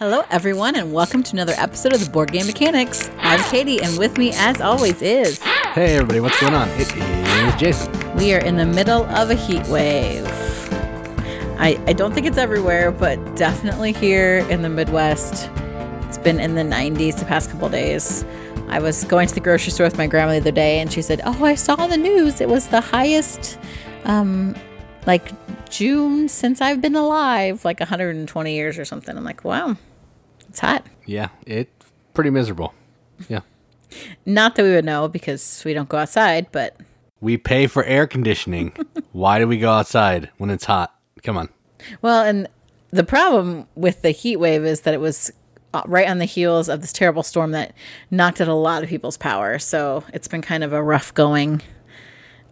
Hello, everyone, and welcome to another episode of the Board Game Mechanics. I'm Katie, and with me, as always, is. Hey, everybody, what's going on? It is Jason. We are in the middle of a heat wave. I, I don't think it's everywhere, but definitely here in the Midwest. It's been in the 90s the past couple days. I was going to the grocery store with my grandma the other day, and she said, Oh, I saw the news it was the highest, um, like June since I've been alive, like 120 years or something. I'm like, Wow, it's hot. Yeah, it's pretty miserable. Yeah. Not that we would know because we don't go outside, but We pay for air conditioning. Why do we go outside when it's hot? Come on. well, and the problem with the heat wave is that it was uh, right on the heels of this terrible storm that knocked out a lot of people's power. So it's been kind of a rough going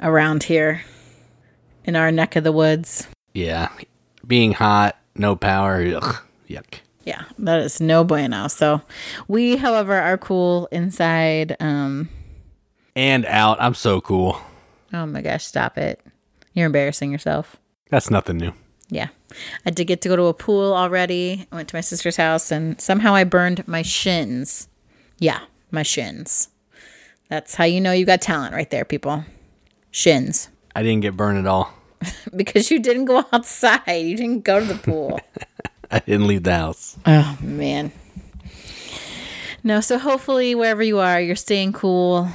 around here in our neck of the woods. Yeah. Being hot, no power, ugh, yuck. Yeah, that is no bueno. So we, however, are cool inside. Um, And out. I'm so cool. oh my gosh, stop it. You're embarrassing yourself. That's nothing new. Yeah. I did get to go to a pool already. I went to my sister's house and somehow I burned my shins. Yeah, my shins. That's how you know you got talent right there, people. Shins. I didn't get burned at all. Because you didn't go outside. You didn't go to the pool. I didn't leave the house. oh, man. No, so hopefully wherever you are, you're staying cool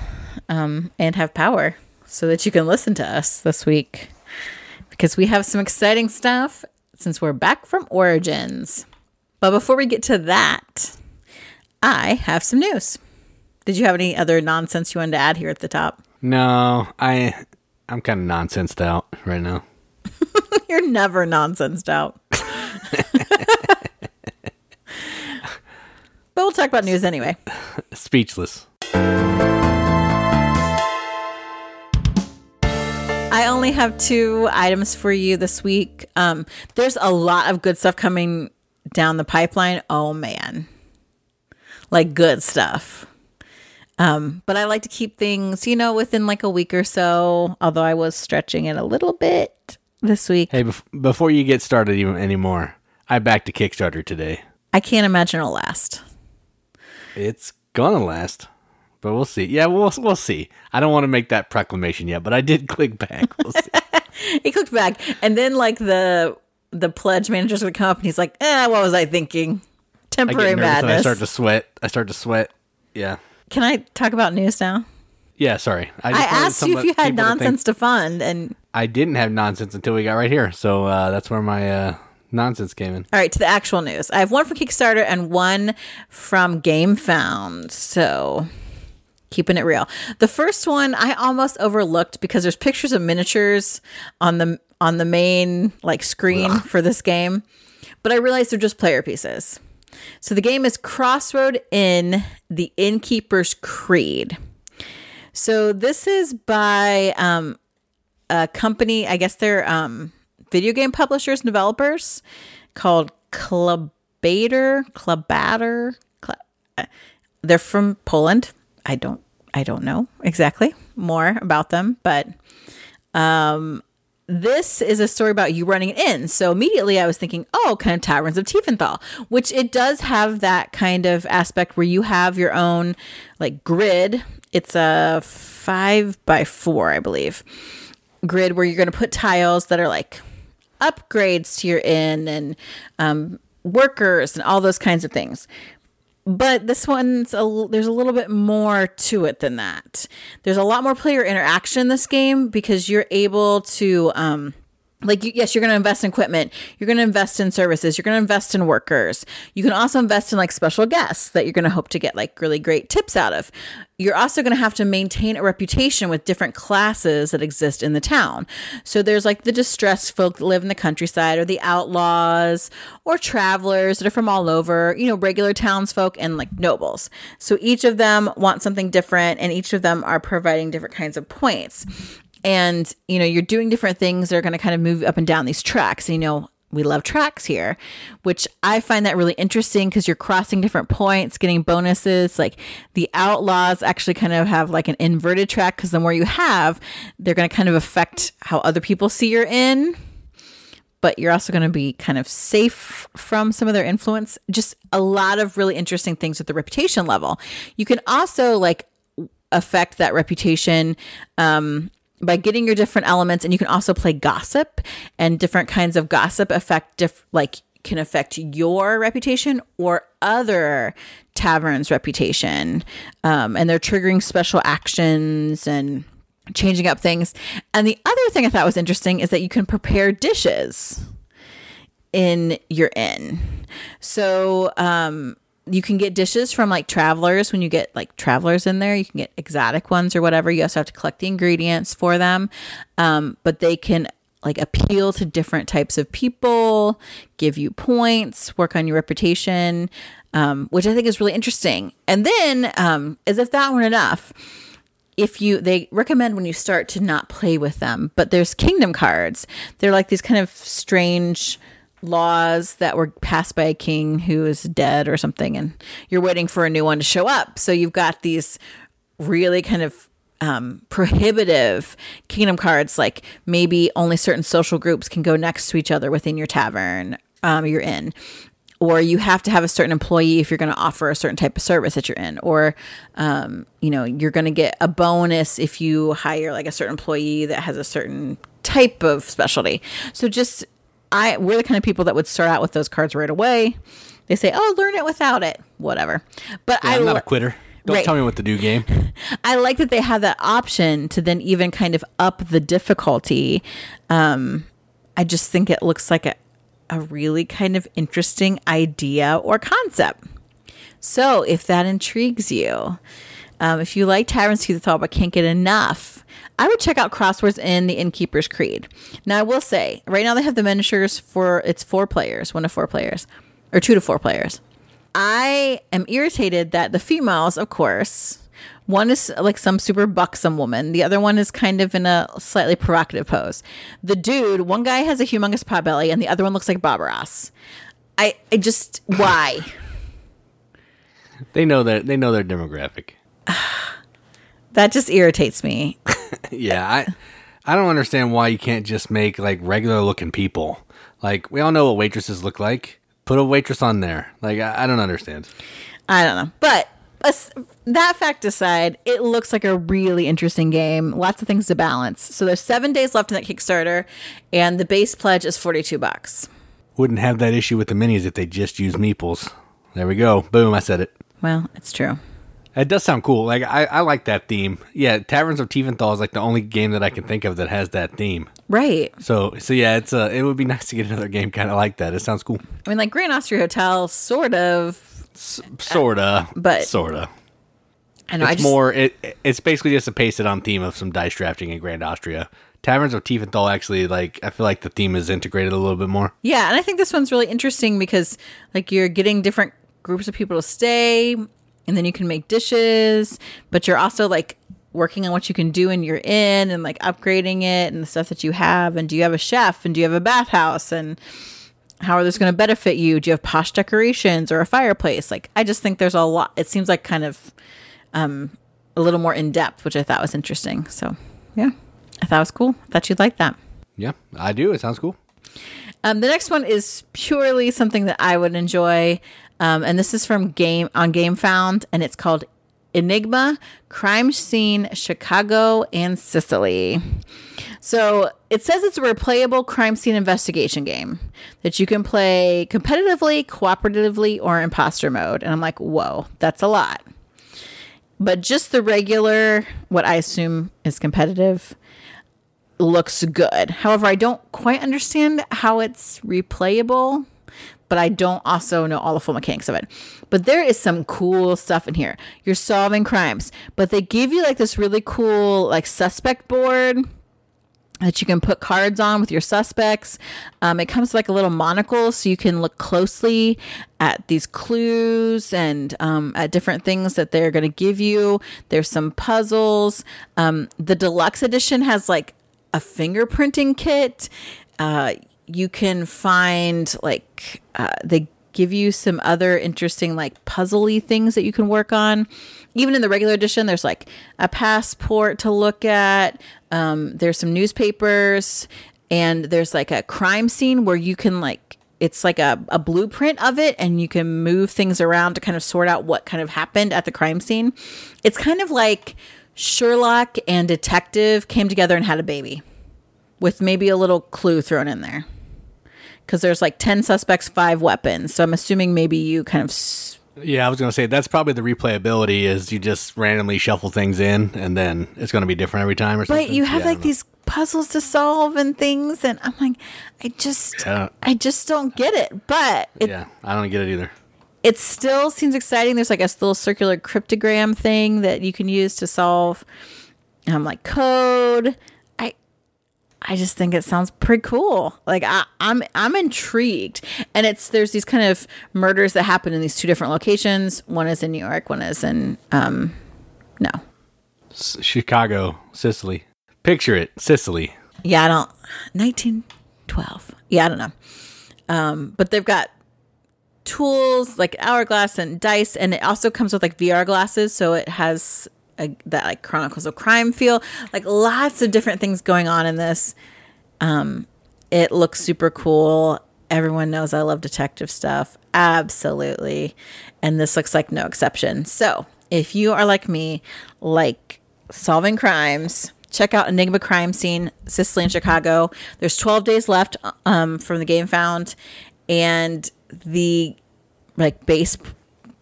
um, and have power so that you can listen to us this week. Because we have some exciting stuff since we're back from Origins. But before we get to that, I have some news. Did you have any other nonsense you wanted to add here at the top? No, I I'm kind of nonsensed out right now. You're never nonsensed out. But we'll talk about news anyway. Speechless. I only have two items for you this week. Um, there's a lot of good stuff coming down the pipeline. Oh man, like good stuff. Um, but I like to keep things, you know, within like a week or so. Although I was stretching it a little bit this week. Hey, bef- before you get started even anymore, I backed a Kickstarter today. I can't imagine it'll last. It's gonna last, but we'll see. Yeah, we'll we'll see. I don't want to make that proclamation yet, but I did click back. We'll see. He clicked back, and then like the the pledge manager's would come up, and he's like, "Eh, what was I thinking? Temporary nervous and I start to sweat. I start to sweat. Yeah. Can I talk about news now? Yeah, sorry. I just wanted asked you if you had people to nonsense to fund, and I didn't have nonsense until we got right here. So uh, that's where my uh, nonsense came in. all right, to the actual news. I have one from Kickstarter and one from GameFound. So keeping it real. The first one I almost overlooked because there's pictures of miniatures on the on the main like screen for this game, but I realized they're just player pieces. So the game is Crossroad in the Innkeeper's Creed. So this is by um, a company, I guess they're um, video game publishers and developers called Clubator, Clubator. Cl- uh, they're from Poland. I don't I don't know exactly more about them, but um this is a story about you running in. So immediately I was thinking, oh, kind of Taverns of Tiefenthal, which it does have that kind of aspect where you have your own like grid. It's a five by four, I believe, grid where you're going to put tiles that are like upgrades to your inn and um, workers and all those kinds of things. But this one's a, there's a little bit more to it than that. There's a lot more player interaction in this game because you're able to um like yes, you're going to invest in equipment, you're going to invest in services, you're going to invest in workers. You can also invest in like special guests that you're going to hope to get like really great tips out of. You're also going to have to maintain a reputation with different classes that exist in the town. So there's like the distressed folk that live in the countryside, or the outlaws, or travelers that are from all over, you know, regular townsfolk and like nobles. So each of them want something different, and each of them are providing different kinds of points and you know you're doing different things that are going to kind of move up and down these tracks and you know we love tracks here which i find that really interesting because you're crossing different points getting bonuses like the outlaws actually kind of have like an inverted track because the more you have they're going to kind of affect how other people see you're in but you're also going to be kind of safe from some of their influence. Just a lot of really interesting things at the reputation level. You can also like affect that reputation um, by getting your different elements, and you can also play gossip, and different kinds of gossip affect diff- like can affect your reputation or other taverns' reputation, um, and they're triggering special actions and changing up things. And the other thing I thought was interesting is that you can prepare dishes in your inn. So, um, you can get dishes from like travelers when you get like travelers in there. You can get exotic ones or whatever. You also have to collect the ingredients for them. Um, but they can like appeal to different types of people, give you points, work on your reputation, um, which I think is really interesting. And then, um, as if that weren't enough, if you they recommend when you start to not play with them but there's kingdom cards they're like these kind of strange laws that were passed by a king who is dead or something and you're waiting for a new one to show up. So you've got these really kind of um, prohibitive kingdom cards like maybe only certain social groups can go next to each other within your tavern um, you're in. Or you have to have a certain employee if you're going to offer a certain type of service that you're in. Or um, you know you're going to get a bonus if you hire like a certain employee that has a certain type of specialty. So just i we're the kind of people that would start out with those cards right away they say oh learn it without it whatever but Yeah, i I'm not a quitter. Don't Right. tell me what to do, game. I like that they have that option to then even kind of up the difficulty. Um, I just think it looks like a, a really kind of interesting idea or concept. So if that intrigues you, um, if you like Taverns of Tiefenthal but can't get enough, I would check out Crossroads in the Innkeeper's Creed. Now I will say, right now they have the miniatures for it's four players, one to four players, or two to four players. I am irritated that the females, of course, one is like some super buxom woman. The other one is kind of in a slightly provocative pose. The dude, one guy has a humongous pot belly, and the other one looks like Bob Ross. I, I just why? They know that they know their demographic. That just irritates me. yeah, I I don't understand why you can't just make like regular looking people. Like we all know what waitresses look like. Put a waitress on there. Like I, I don't understand. I don't know, but that fact aside, it looks like a really interesting game. Lots of things to balance. So there's seven days left in that Kickstarter, and the base pledge is forty two bucks. Wouldn't have that issue with the minis if they just used meeples. There we go. Boom, I said it. Well, it's true. It does sound cool. Like I, I like that theme. Yeah, Taverns of Tiefenthal is like the only game that I can think of that has that theme. Right. So so yeah, it's uh, it would be nice to get another game kind of like that. It sounds cool. I mean, like Grand Austria Hotel, sort of. Sorta, But- sorta. I know. I It's just, more. It it's basically just a pasted on theme of some dice drafting in Grand Austria. Taverns of Tiefenthal actually like I feel like the theme is integrated a little bit more. Yeah, and I think this one's really interesting because like you're getting different groups of people to stay and then you can make dishes, but you're also like working on what you can do in your inn and like upgrading it and the stuff that you have and do you have a chef and do you have a bathhouse and how are those going to benefit you? Do you have posh decorations or a fireplace? Like I just think there's a lot it seems like kind of um a little more in depth, which I thought was interesting. So, yeah. I thought it was cool. Thought you'd like that. Yeah, I do. It sounds cool. Um, the next one is purely something that I would enjoy, um, and this is from Game on Game Found, and it's called Enigma: Crime Scene Chicago and Sicily. So it says it's a replayable crime scene investigation game that you can play competitively, cooperatively, or imposter mode. And I'm like, whoa, that's a lot. But just the regular, what I assume is competitive, looks good. However, I don't quite understand how it's replayable, but I don't also know all the full mechanics of it. But there is some cool stuff in here. You're solving crimes, but they give you like this really cool like suspect board that you can put cards on with your suspects. Um, it comes with like a little monocle so you can look closely at these clues and um, at different things that they're going to give you. There's some puzzles. Um, the deluxe edition has like a fingerprinting kit. Uh, you can find like uh, they give you some other interesting like puzzly things that you can work on. Even in the regular edition, there's like a passport to look at. Um, there's some newspapers. and there's like a crime scene where you can like it's like a, a blueprint of it and you can move things around to kind of sort out what kind of happened at the crime scene. It's kind of like Sherlock and detective came together and had a baby with maybe a little clue thrown in there. Cuz there's like 10 suspects, 5 weapons. So I'm assuming maybe you kind of s- Yeah, I was gonna say that's probably the replayability is you just randomly shuffle things in and then it's gonna be different every time or something. but you have Yeah, like these puzzles to solve and things and I'm like I just Yeah. I just don't get it. But it Yeah, I don't get it either. it still seems exciting. There's like a little circular cryptogram thing that you can use to solve um like code. I just think it sounds pretty cool. Like I, I'm I'm intrigued. And it's there's these kind of murders that happen in these two different locations. One is in New York, one is in um no. S- Chicago, Sicily. Picture it, Sicily. Yeah, I don't 1912. Yeah, I don't know. Um, but they've got tools like hourglass and dice, and it also comes with like VR glasses, so it has a, that like Chronicles of Crime feel. Like lots of different things going on in this. Um, it looks super cool. Everyone knows I love detective stuff. Absolutely. And this looks like no exception. So, if you are like me, like solving crimes, check out Enigma Crime Scene, Sicily and Chicago. There's 12 days left um, from the game found, and the like base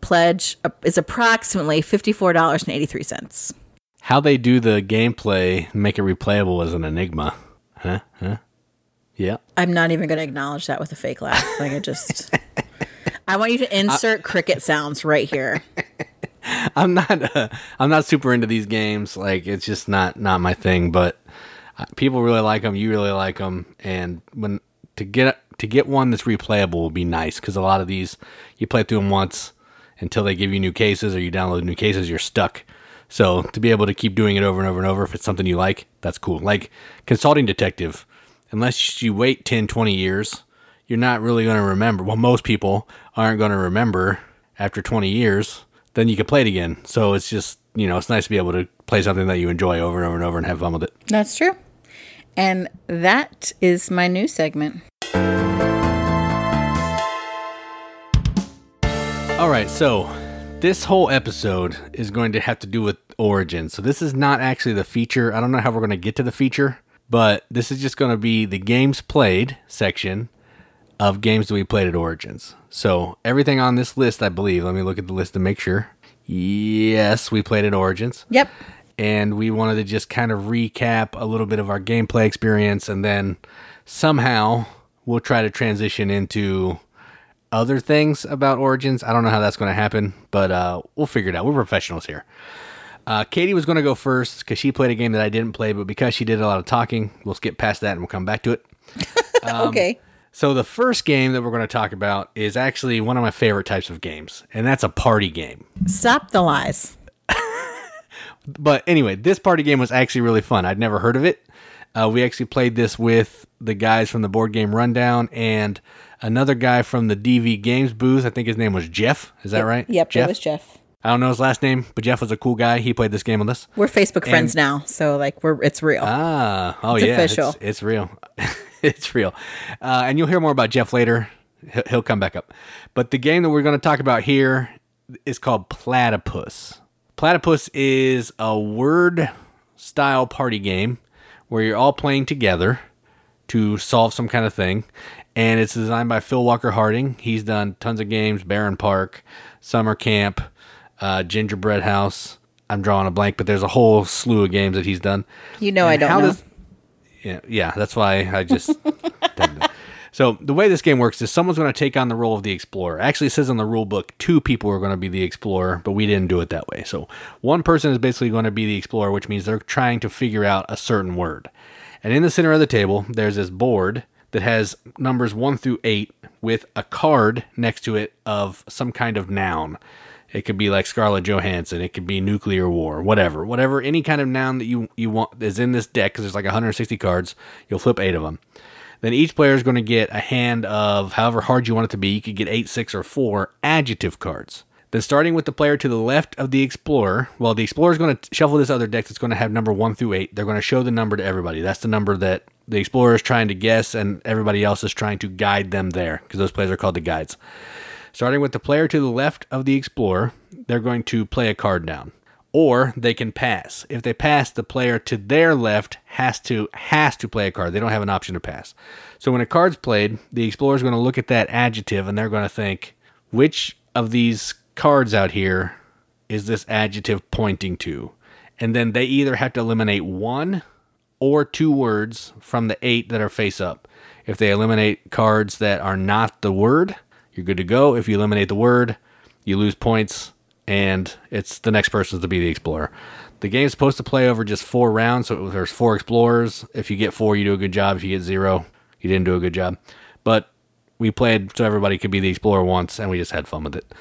pledge uh, is approximately $54.83. How they do the gameplay, make it replayable is an enigma. Huh? Huh? Yeah. I'm not even going to acknowledge that with a fake laugh. Like I just, I want you to insert cricket sounds right here. I'm not uh, I'm not super into these games. Like it's just not not my thing. But uh, people really like them. You really like them. And when to get to get one that's replayable would be nice because a lot of these you play through them once until they give you new cases or you download new cases, you're stuck. So to be able to keep doing it over and over and over, if it's something you like, that's cool. Like consulting detective, unless you wait 10, 20 years, you're not really going to remember. Well, most people aren't going to remember after 20 years. Then you can play it again. So it's just, you know, it's nice to be able to play something that you enjoy over and over and over and have fun with it. That's true. And that is my new segment. All right, so this whole episode is going to have to do with Origins. So this is not actually the feature. I don't know how we're going to get to the feature, but this is just going to be the games played section of games that we played at Origins. So everything on this list, I believe, let me look at the list to make sure. Yes, we played at Origins. Yep. And we wanted to just kind of recap a little bit of our gameplay experience and then somehow we'll try to transition into other things about Origins. I don't know how that's going to happen, but uh, we'll figure it out. We're professionals here. Uh, Katie was going to go first because she played a game that I didn't play, but because she did a lot of talking, we'll skip past that and we'll come back to it. okay. So the first game that we're going to talk about is actually one of my favorite types of games, and that's a party game. Stop the lies. But anyway, this party game was actually really fun. I'd never heard of it. Uh, we actually played this with the guys from the board game rundown and another guy from the DV Games booth. I think his name was Jeff. Is that right? Yep, Jeff. it was Jeff. I don't know his last name, but Jeff was a cool guy. He played this game with us. We're Facebook friends now, so like we're it's real. Ah, oh It's yeah, official. It's, it's real. it's real. Uh, and you'll hear more about Jeff later. He'll, he'll come back up. But the game that we're going to talk about here is called Platypus. Platypus is a word style party game where you're all playing together to solve some kind of thing. And it's designed by Phil Walker Harding. He's done tons of games Barenpark, Summer Camp, uh, Gingerbread House. I'm drawing a blank, but there's a whole slew of games that he's done. you know I don't know. does- yeah, yeah, that's why I just. so the way this game works is someone's going to take on the role of the explorer. Actually, it says in the rule book two people are going to be the explorer, but we didn't do it that way. So one person is basically going to be the explorer, which means they're trying to figure out a certain word. And in the center of the table, there's this board that has numbers one through eight with a card next to it of some kind of noun. It could be like Scarlett Johansson. It could be nuclear war, whatever, whatever, any kind of noun that you you want is in this deck because there's like 160 cards. You'll flip eight of them. Then each player is going to get a hand of however hard you want it to be. You could get eight, six, or four adjective cards. Then starting with the player to the left of the explorer, well, the explorer is going to shuffle this other deck that's going to have number one through eight. They're going to show the number to everybody. That's the number that the explorer is trying to guess, and everybody else is trying to guide them there because those players are called the guides. Starting with the player to the left of the explorer, they're going to play a card down, or they can pass. If they pass, the player to their left has to has to play a card. They don't have an option to pass. So when a card's played, the explorer is going to look at that adjective and they're going to think, which of these cards out here is this adjective pointing to? And then they either have to eliminate one or two words from the eight that are face up. If they eliminate cards that are not the word, you're good to go. If you eliminate the word, you lose points, and it's the next person to be the explorer. The game's supposed to play over just four rounds, so there's four explorers. If you get four, you do a good job. If you get zero, you didn't do a good job. But we played so everybody could be the explorer once, and we just had fun with it.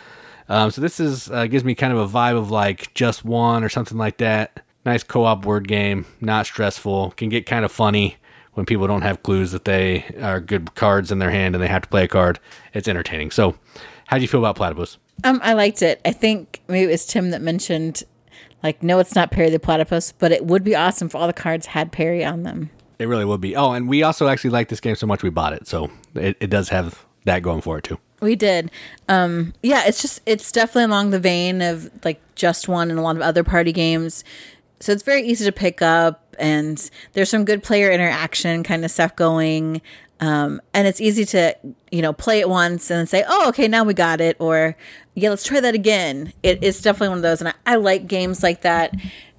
Um, so this is uh, gives me kind of a vibe of like just one or something like that. Nice co-op word game, not stressful. Can get kind of funny when people don't have clues that they are good cards in their hand and they have to play a card. It's entertaining. So, how do you feel about Platypus? Um, I liked it. I think maybe it was Tim that mentioned, like, no, it's not Perry the Platypus, but it would be awesome if all the cards had Perry on them. It really would be. Oh, and we also actually like this game so much we bought it. So it, it does have that going for it too. We did. Um, yeah, it's just it's definitely along the vein of like just one and a lot of other party games. So it's very easy to pick up and there's some good player interaction kind of stuff going. Um, and it's easy to, you know, play it once and say, oh, okay, now we got it. Or, yeah, let's try that again. It is definitely one of those. And I, I like games like that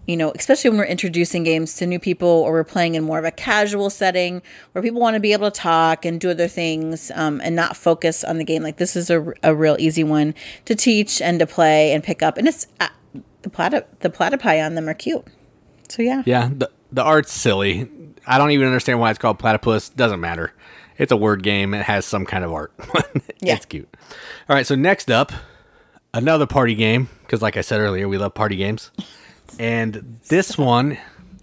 you know, especially when we're introducing games to new people or we're playing in more of a casual setting where people want to be able to talk and do other things um, and not focus on the game. Like this is a, a real easy one to teach and to play and pick up. And it's uh, the platy- the platypi on them are cute. So yeah. Yeah. The, the art's silly. I don't even understand why it's called platypus. Doesn't matter. It's a word game. It has some kind of art. yeah. It's cute. All right. So next up, another party game. Because like I said earlier, we love party games and this one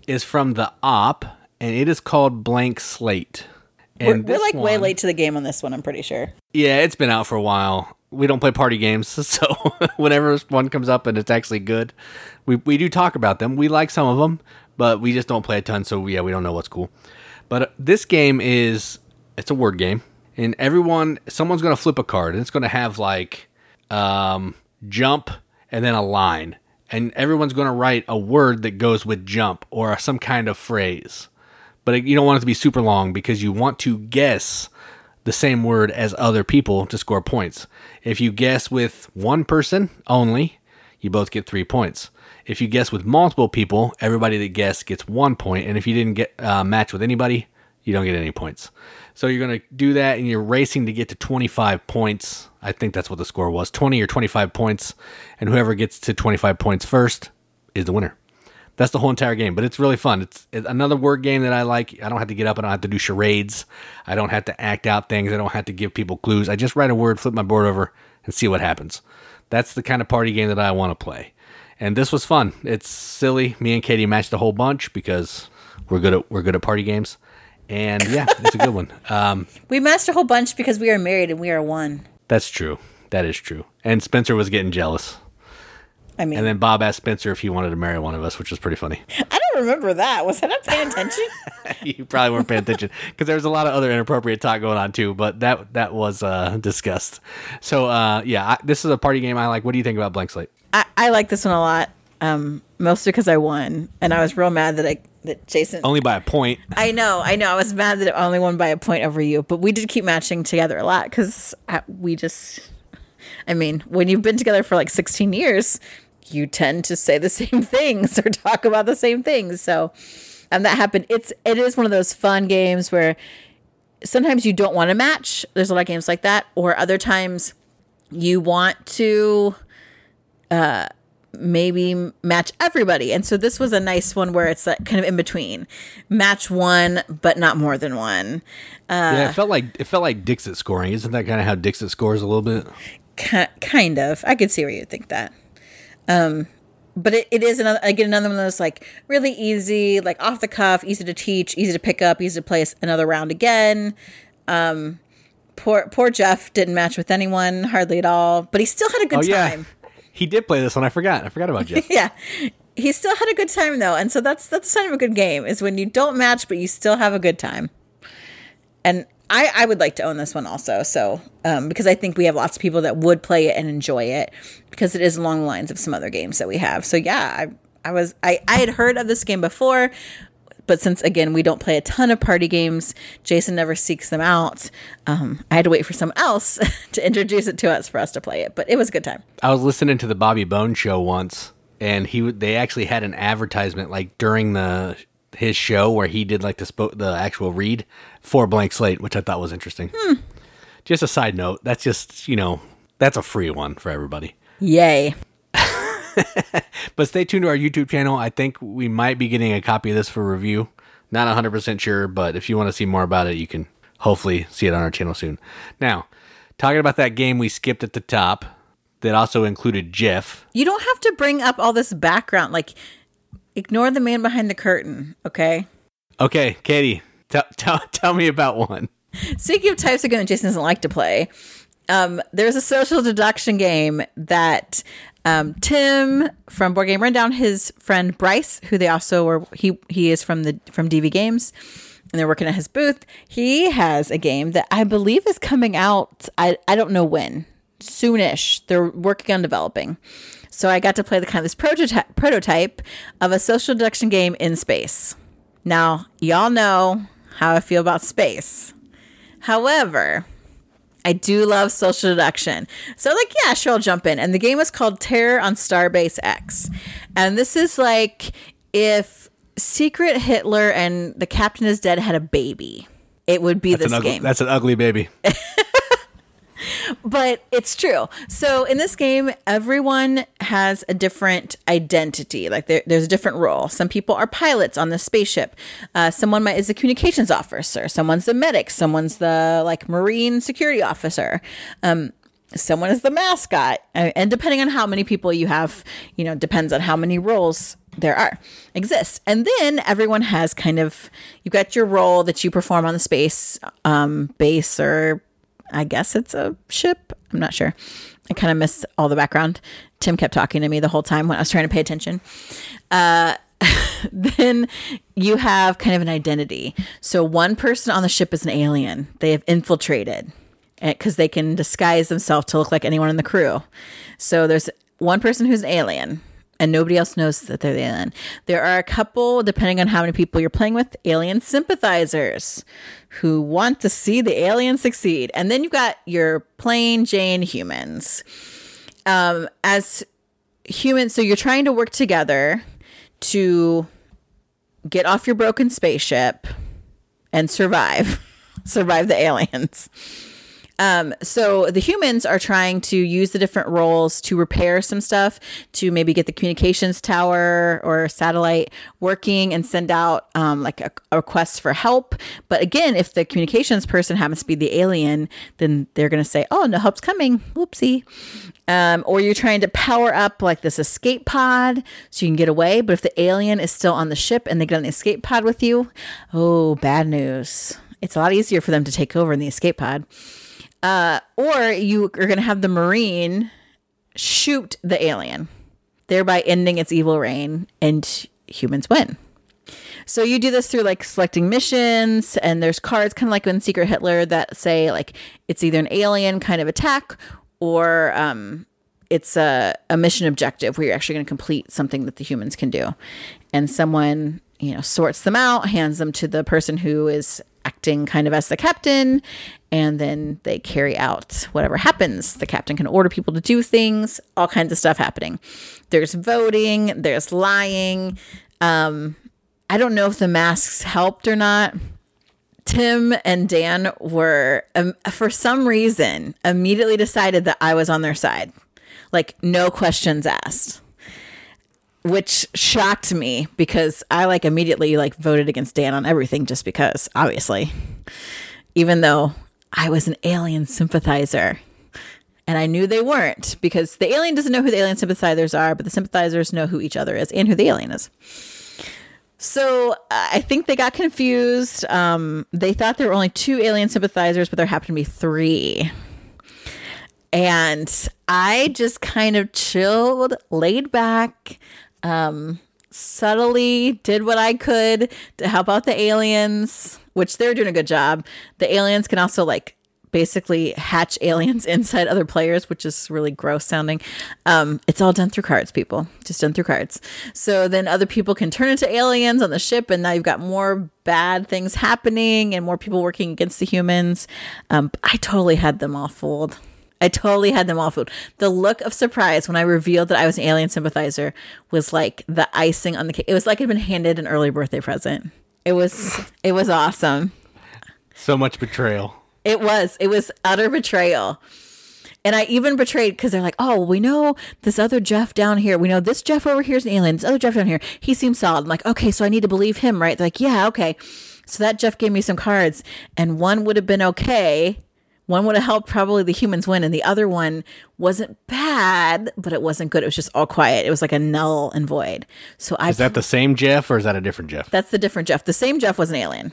is from the op, and it is called Blank Slate. And we're, we're like one, way late to the game on this one. I'm pretty sure. Yeah, it's been out for a while. We don't play party games, so whenever one comes up and it's actually good, we we do talk about them. We like some of them, but we just don't play a ton. So yeah, we don't know what's cool. But uh, this game is it's a word game, and everyone someone's gonna flip a card, and it's gonna have like um, jump and then a line and everyone's going to write a word that goes with jump or some kind of phrase. But you don't want it to be super long because you want to guess the same word as other people to score points. If you guess with one person only, you both get three points. If you guess with multiple people, everybody that guessed gets one point, and if you didn't get uh, match with anybody, you don't get any points. So you're going to do that, and you're racing to get to 25 points. I think that's what the score was 20 or 25 points. And whoever gets to 25 points first is the winner. That's the whole entire game, but it's really fun. It's, it's another word game that I like. I don't have to get up. And I don't have to do charades. I don't have to act out things. I don't have to give people clues. I just write a word, flip my board over, and see what happens. That's the kind of party game that I want to play. And this was fun. It's silly. Me and Katie matched a whole bunch because we're good at we're good at party games. And yeah, it's a good one. Um, we matched a whole bunch because we are married and we are one. That's true. That is true. And Spencer was getting jealous. I mean, and then Bob asked Spencer if he wanted to marry one of us, which was pretty funny. I don't remember that. Was I not paying attention? you probably weren't paying attention because there was a lot of other inappropriate talk going on too. But that that was uh, discussed. So uh, yeah, I, this is a party game I like. What do you think about Blank Slate? I, I like this one a lot. Um, mostly because I won, and I was real mad that I that Jason only by a point. I know, I know. I was mad that I only won by a point over you, but we did keep matching together a lot because we just. I mean, when you've been together for like 16 years, you tend to say the same things or talk about the same things. So, and that happened. It's it is one of those fun games where sometimes you don't want to match. There's a lot of games like that, or other times you want to. Uh, maybe match everybody. And so this was a nice one where it's like kind of in between. Match one, but not more than one. Uh, yeah, it felt like it felt like Dixit scoring. Isn't that kind of how Dixit scores a little bit? kind of. I could see where you'd think that. Um, but it, it is another again another one of those like really easy, like off the cuff, easy to teach, easy to pick up, easy to play another round again. Um, poor poor Jeff didn't match with anyone hardly at all, but he still had a good oh, time. He did play this one. I forgot. I forgot about Jeff. yeah. He still had a good time though, and so that's that's the sign of a good game is when you don't match but you still have a good time. and I, I would like to own this one also. So, um, because I think we have lots of people that would play it and enjoy it because it is along the lines of some other games that we have. So yeah, I, I was, I, I had heard of this game before, but since again, we don't play a ton of party games, Jason never seeks them out. Um, I had to wait for someone else to introduce it to us for us to play it, but it was a good time. I was listening to the Bobby Bone show once, and he they actually had an advertisement like during the his show where he did like the spo- the actual read for Blank Slate, which I thought was interesting. Hmm. Just a side note. That's just you know that's a free one for everybody. Yay. but stay tuned to our YouTube channel. I think we might be getting a copy of this for review. Not 100% sure, but if you want to see more about it, you can hopefully see it on our channel soon. Now, talking about that game we skipped at the top that also included Jeff. You don't have to bring up all this background. Like, ignore the man behind the curtain, okay? Okay, Katie, t- t- tell me about one. Speaking of types of games Jason doesn't like to play, um, there's a social deduction game that um, Tim from Board Game Rundown, his friend Bryce, who they also were, he he is from the from DV Games, and they're working at his booth. He has a game that I believe is coming out. I I don't know when, soonish. They're working on developing. So I got to play the kind of this prototype prototype of a social deduction game in space. Now y'all know how I feel about space. However, I do love social deduction. So, like, yeah, sure, I'll jump in. And the game is called Terror on Starbase X. And this is like if Secret Hitler and the Captain is Dead had a baby, it would be that's this ugly, game. That's an ugly baby. but it's true. So in this game, everyone has a different identity. Like there, there's a different role. Some people are pilots on the spaceship. Uh, someone might, is a communications officer. Someone's the medic. Someone's the like marine security officer. Um, someone is the mascot. And depending on how many people you have, you know, depends on how many roles there are exist and then everyone has kind of you got your role that you perform on the space um, base or I guess it's a ship. I'm not sure. I kind of missed all the background. Tim kept talking to me the whole time when I was trying to pay attention. Uh, then you have kind of an identity. So one person on the ship is an alien. They have infiltrated because they can disguise themselves to look like anyone in the crew. So there's one person who's an alien and nobody else knows that they're the alien. There are a couple, depending on how many people you're playing with, alien sympathizers who want to see the alien succeed. And then you've got your plain Jane humans. Um, as humans, so you're trying to work together to get off your broken spaceship and survive, survive the aliens. Um, so the humans are trying to use the different roles to repair some stuff, to maybe get the communications tower or satellite working and send out um, like a, a, request for help. But again, if the communications person happens to be the alien, then they're going to say, "Oh, no help's coming." Whoopsie. Um, or you're trying to power up like this escape pod so you can get away. But if the alien is still on the ship and they get on the escape pod with you, oh, bad news. It's a lot easier for them to take over in the escape pod. Uh, or you are going to have the Marine shoot the alien, thereby ending its evil reign, and humans win. So you do this through like selecting missions, and there's cards kind of like in Secret Hitler that say like it's either an alien kind of attack or um, it's a, a mission objective where you're actually going to complete something that the humans can do. And someone, you know, sorts them out, hands them to the person who is acting kind of as the captain, and then they carry out whatever happens. The captain can order people to do things, all kinds of stuff happening. There's voting, there's lying. Um, I don't know if the masks helped or not. Tim and Dan were, um, for some reason, immediately decided that I was on their side. Like, no questions asked which shocked me because I like immediately like voted against Dan on everything just because obviously even though I was an alien sympathizer and I knew they weren't because the alien doesn't know who the alien sympathizers are but the sympathizers know who each other is and who the alien is. So I think they got confused. Um, they thought there were only two alien sympathizers, but there happened to be three. And I just kind of chilled, laid back, um, subtly did what I could to help out the aliens, which they're doing a good job. The aliens can also like basically hatch aliens inside other players, which is really gross sounding. Um, it's all done through cards, people. Just done through cards. So then other people can turn into aliens on the ship, and now you've got more bad things happening and more people working against the humans. Um, I totally had them all fooled. I totally had them all fooled. The look of surprise when I revealed that I was an alien sympathizer was like the icing on the cake. It was like I'd been handed an early birthday present. It was it was awesome. So much betrayal. It was. It was utter betrayal. And I even betrayed because they're like, oh, we know this other Jeff down here. We know this Jeff over here is an alien. This other Jeff down here, he seems solid. I'm like, okay, so I need to believe him, right? They're like, yeah, okay. So that Jeff gave me some cards, and one would have been okay. One would have helped probably the humans win, and the other one wasn't bad, but it wasn't good. It was just all quiet. It was like a null and void. So I Is that the same Jeff or is that a different Jeff? that's the different Jeff. The same Jeff was an alien.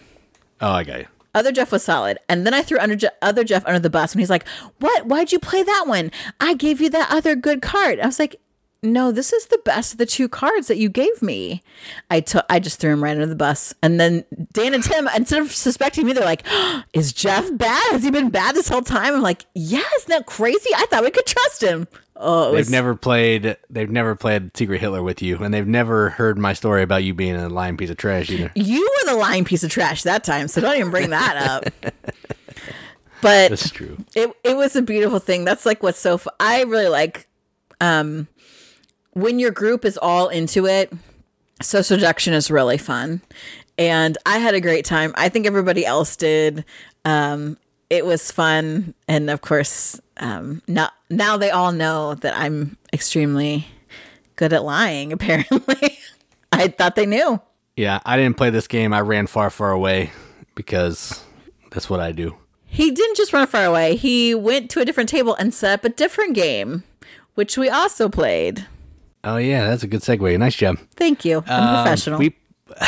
Oh, I got you. Other Jeff was solid. And then I threw under Je- other Jeff under the bus and he's like, What? Why'd you play that one? I gave you that other good card. I was like, No, this is the best of the two cards that you gave me. I took I just threw him right under the bus. And then Dan and Tim, instead of suspecting me, they're like, Is Jeff bad? Has he been bad this whole time? I'm like, Yeah, isn't that crazy? I thought we could trust him. Oh, They've was, never played. They've never played Secret Hitler with you, and they've never heard my story about you being a lying piece of trash either. you were the lying piece of trash that time, so don't even bring that up. But That's true. it it was a beautiful thing. That's like what's so. I really like um when your group is all into it. Social deduction is really fun, and I had a great time. I think everybody else did. Um, it was fun, and of course, um, now now they all know that I'm extremely good at lying. Apparently, I thought they knew. Yeah, I didn't play this game. I ran far, far away because that's what I do. He didn't just run far away. He went to a different table and set up a different game, which we also played. Oh yeah, that's a good segue. Nice job. Thank you. I'm professional. We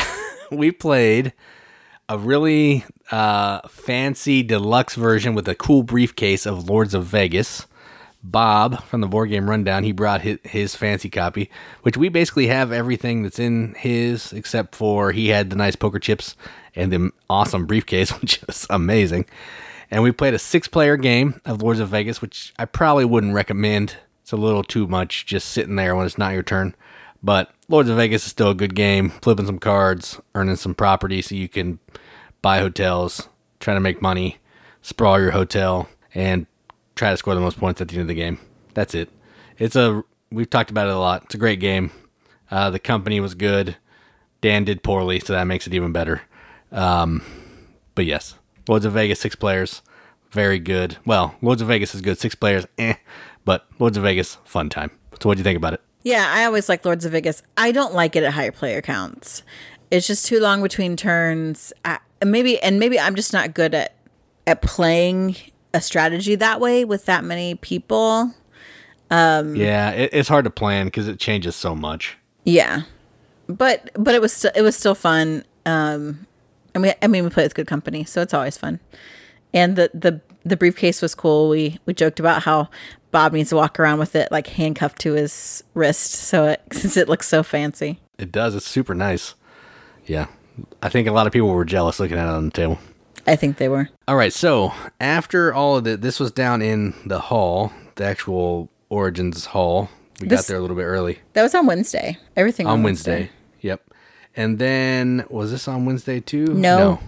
we played a really uh, fancy deluxe version with a cool briefcase of Lords of Vegas. Bob from the board game rundown, he brought his, his fancy copy, which we basically have everything that's in his except for he had the nice poker chips and the awesome briefcase, which is amazing. And we played a six-player game of Lords of Vegas, which I probably wouldn't recommend. It's a little too much just sitting there when it's not your turn. But Lords of Vegas is still a good game. Flipping some cards, earning some property so you can buy hotels, try to make money, sprawl your hotel, and try to score the most points at the end of the game. That's it. It's a we've talked about it a lot. It's a great game. Uh, the company was good. Dan did poorly, so that makes it even better. Um, but yes, Lords of Vegas six players, very good. Well, Lords of Vegas is good. Six players, eh. But Lords of Vegas, fun time. So what do you think about it? yeah, I always like Lords of Vegas. I don't like it at higher player counts. It's just too long between turns. I, maybe and maybe I'm just not good at at playing a strategy that way with that many people. Um, Yeah, it, it's hard to plan because it changes so much. Yeah, but but it was still it was still fun. Um, I mean I mean we played with good company, so it's always fun. And the the the briefcase was cool. We we joked about how Bob needs to walk around with it like handcuffed to his wrist, so it since it looks so fancy. It does. It's super nice. Yeah. I think a lot of people were jealous looking at it on the table. I think they were. All right. So after all of the, this was down in the hall, the actual Origins hall. We This- got there a little bit early That was on Wednesday. Everything on Wednesday. Yep. And then was this on Wednesday too? No. No.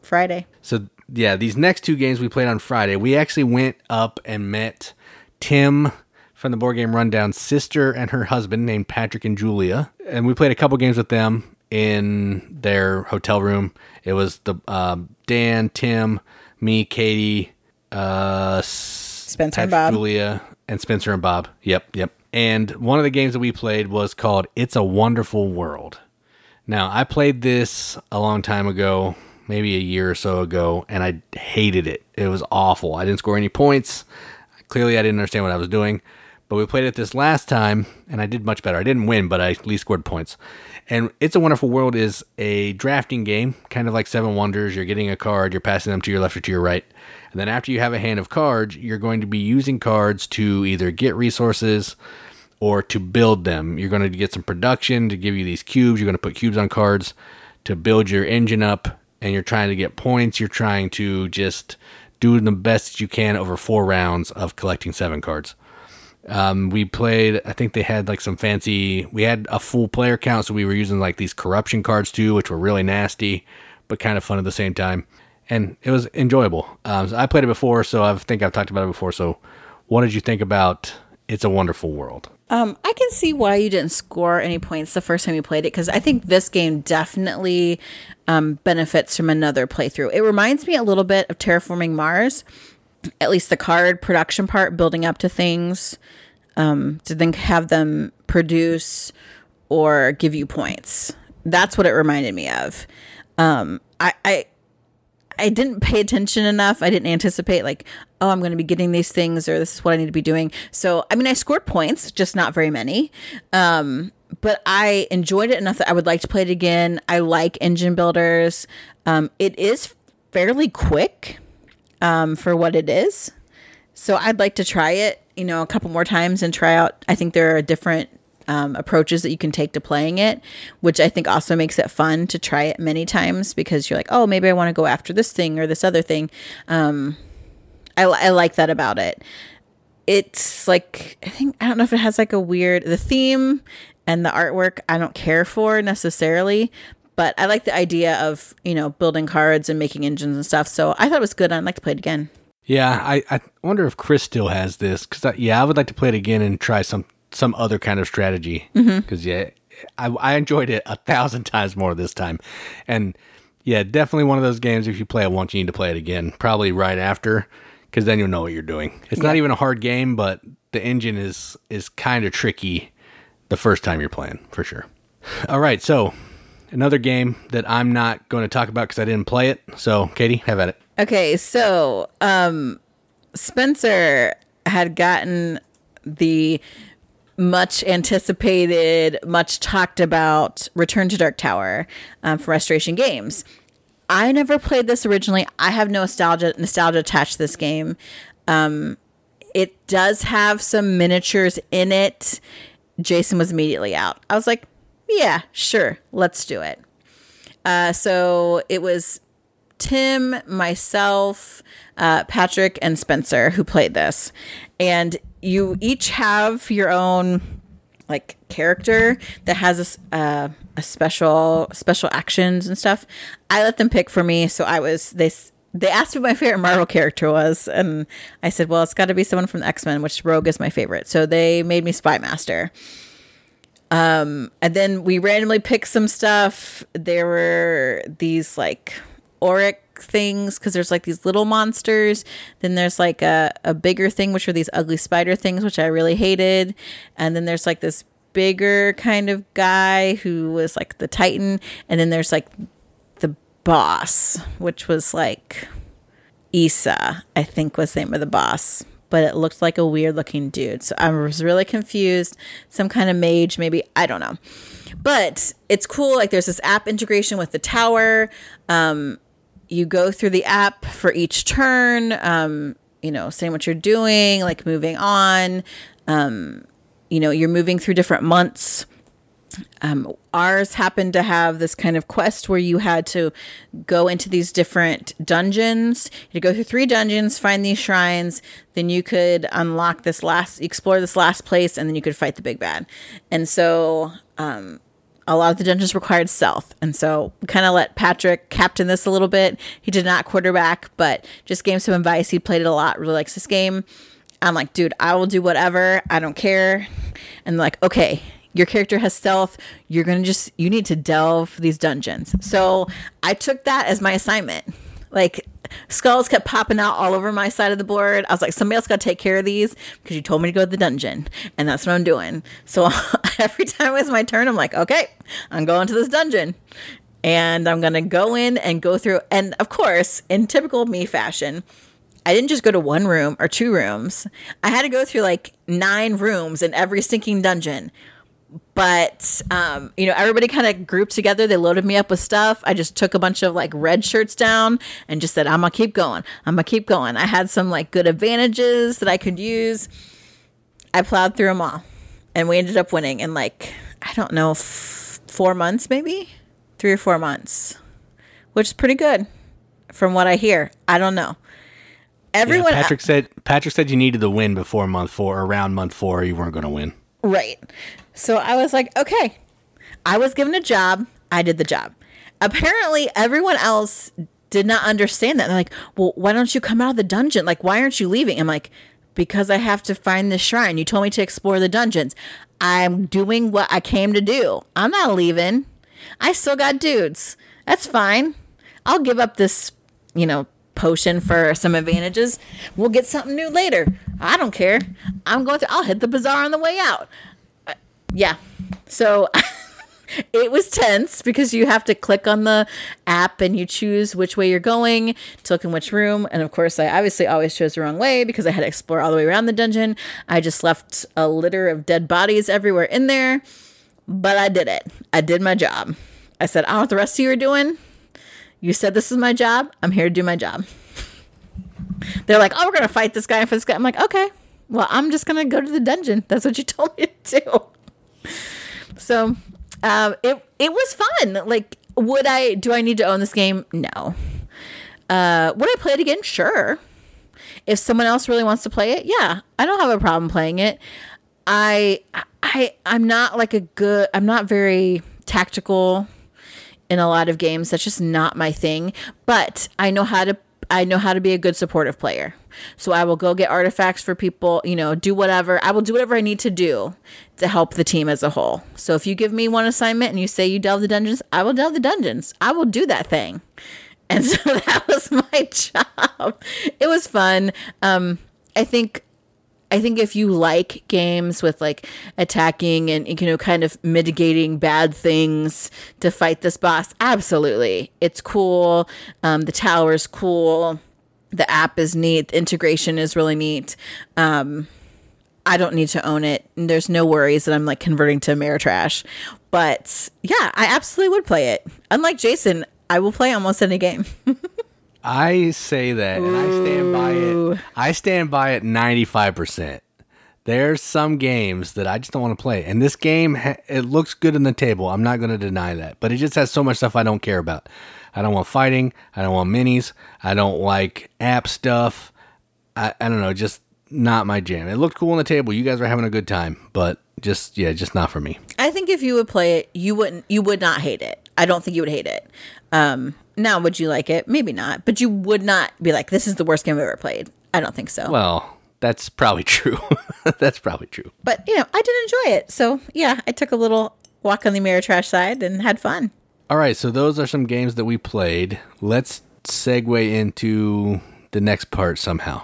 Friday. So yeah, these next two games we played on Friday, we actually went up and met Tim from the board game rundown sister and her husband named Patrick and Julia, and we played a couple games with them in their hotel room. It was the um, Dan, Tim, me, Katie, uh, Spencer and Bob. Julia, and Spencer and Bob. Yep, yep. And one of the games that we played was called "It's a Wonderful World." Now, I played this a long time ago, maybe a year or so ago, and I hated it. It was awful. I didn't score any points. Clearly, I didn't understand what I was doing. But we played it this last time, and I did much better. I didn't win, but I at least scored points. And It's a Wonderful World is a drafting game, kind of like Seven Wonders. You're getting a card, you're passing them to your left or to your right. And then after you have a hand of cards, you're going to be using cards to either get resources or to build them. You're going to get some production to give you these cubes. You're going to put cubes on cards to build your engine up, and you're trying to get points. You're trying to just do the best you can over four rounds of collecting seven cards. Um, we played. I think they had like some fancy. We had a full player count, so we were using like these corruption cards too, which were really nasty, but kind of fun at the same time. And it was enjoyable. Um, so I played it before, so I think I've talked about it before. So, what did you think about It's a Wonderful World? Um, I can see why you didn't score any points the first time you played it because I think this game definitely um, benefits from another playthrough. It reminds me a little bit of Terraforming Mars, at least the card production part, building up to things um, to then have them produce or give you points. That's what it reminded me of. Um, I, I I didn't pay attention enough. I didn't anticipate like, oh, I'm going to be getting these things or this is what I need to be doing. So, I mean, I scored points, just not very many. Um, but I enjoyed it enough that I would like to play it again. I like engine builders. Um, it is fairly quick um, for what it is. So I'd like to try it, you know, a couple more times and try out. I think there are different um, approaches that you can take to playing it, which I think also makes it fun to try it many times because you're like, oh, maybe I want to go after this thing or this other thing. Um, I, I like that about it. It's like, I think, I don't know if it has like a weird, the theme and the artwork I don't care for necessarily, but I like the idea of, you know, building cards and making engines and stuff. So I thought it was good. I'd like to play it again. Yeah, I, I wonder if Chris still has this because yeah, I would like to play it again and try some some other kind of strategy because mm-hmm. yeah, I, I enjoyed it a thousand times more this time, and yeah, definitely one of those games. If you play it once, you need to play it again, probably right after, because then you'll know what you're doing. It's yeah. not even a hard game, but the engine is is kind of tricky the first time you're playing for sure. All right, so another game that I'm not going to talk about because I didn't play it. So, Katie, have at it. Okay, so um, Spencer had gotten the much anticipated, much talked about Return to Dark Tower um, from Restoration Games. I never played this originally. I have no nostalgia nostalgia attached to this game. Um, it does have some miniatures in it. Jason was immediately out. I was like, yeah, sure, let's do it. Uh, so it was Tim, myself, uh, Patrick, and Spencer who played this. And you each have your own like character that has a, uh, a special special actions and stuff. I let them pick for me, so I was they they asked me what my favorite Marvel character was, and I said, well, it's got to be someone from the X Men, which Rogue is my favorite. So they made me Spy Master. Um, and then we randomly picked some stuff. There were these like Orek things because there's like these little monsters. Then there's like a, a bigger thing, which are these ugly spider things, which I really hated. And then there's like this bigger kind of guy who was like the Titan. And then there's like the boss, which was like Isa, I think was the name of the boss. But it looked like a weird looking dude. So I was really confused. Some kind of mage, maybe. I don't know but it's cool like there's this app integration with the tower um, you go through the app for each turn, um, you know, saying what you're doing, like moving on. Um, you know, you're moving through different months. Um, ours happened to have this kind of quest where you had to go into these different dungeons. You go through three dungeons, find these shrines, then you could unlock this last, explore this last place, and then you could fight the big bad. And so, um, a lot of the dungeons required stealth. And so kind of let Patrick captain this a little bit. He did not quarterback, but just gave some advice. He played it a lot, really likes this game. I'm like, dude, I will do whatever. I don't care. And like, okay, your character has stealth. You're going to just, you need to delve these dungeons. So I took that as my assignment. Like, skulls kept popping out all over my side of the board. I was like, somebody else got to take care of these because you told me to go to the dungeon, and that's what I'm doing. So every time it was my turn, I'm like, okay, I'm going to this dungeon, and I'm gonna go in and go through. And of course, in typical me fashion, I didn't just go to one room or two rooms. I had to go through like nine rooms in every stinking dungeon but um, you know everybody kind of grouped together they loaded me up with stuff i just took a bunch of like red shirts down and just said i'm gonna keep going i'm gonna keep going i had some like good advantages that i could use i plowed through them all and we ended up winning in like I don't know f- four months, maybe three or four months, which is pretty good from what I hear. I don't know. Everyone, Yeah, Patrick said Patrick said you needed the win before month four, around month four, or you weren't going to win. Right. So I was like, okay. I was given a job. I did the job. Apparently, everyone else did not understand that. They're like, well, why don't you come out of the dungeon? Like, why aren't you leaving? I'm like, because I have to find the shrine. You told me to explore the dungeons. I'm doing what I came to do. I'm not leaving. I still got dudes. That's fine. I'll give up this, you know, potion for some advantages. We'll get something new later. I don't care. I'm going to, I'll hit the bazaar on the way out. Yeah. So it was tense because you have to click on the app and you choose which way you're going to look in which room. And of course, I obviously always chose the wrong way because I had to explore all the way around the dungeon. I just left a litter of dead bodies everywhere in there, but I did it. I did my job. I said, I don't know what the rest of you are doing. You said this is my job. I'm here to do my job. They're like, oh, we're going to fight this guy for this guy. I'm like, okay, well, I'm just going to go to the dungeon. That's what you told me to do. So um, it, it was fun. Like, would I, do I need to own this game? No. Uh, would I play it again? Sure. If someone else really wants to play it, yeah, I don't have a problem playing it. I, I, I'm not like a good, I'm not very tactical in a lot of games. That's just not my thing. But I know how to I know how to be a good supportive player. So I will go get artifacts for people, you know, do whatever. I will do whatever I need to do to help the team as a whole. So if you give me one assignment and you say you delve the dungeons, I will delve the dungeons. I will do that thing. And so that was my job. It was fun. Um, I think I think if you like games with like attacking and you know kind of mitigating bad things to fight this boss, absolutely, it's cool. Um, the tower's cool. The app is neat. The integration is really neat. Um, I don't need to own it. There's no worries that I'm like converting to Ameritrash. But yeah, I absolutely would play it. Unlike Jason, I will play almost any game. I say that, and I stand by it. I stand by it ninety five percent. There's some games that I just don't want to play, and this game it looks good in the table. I'm not going to deny that, but it just has so much stuff I don't care about. I don't want fighting. I don't want minis. I don't like app stuff. I, I don't know, just not my jam. It looked cool on the table. You guys were having a good time, but just yeah, just not for me. I think if you would play it, you wouldn't you would not hate it. I don't think you would hate it. Um, now, would you like it? Maybe not, but you would not be like, "This is the worst game I've ever played." I don't think so. Well, that's probably true. that's probably true. but you know, I did enjoy it. So yeah, I took a little walk on the Ameritrash side and had fun. All right, so those are some games that we played. Let's segue into the next part somehow.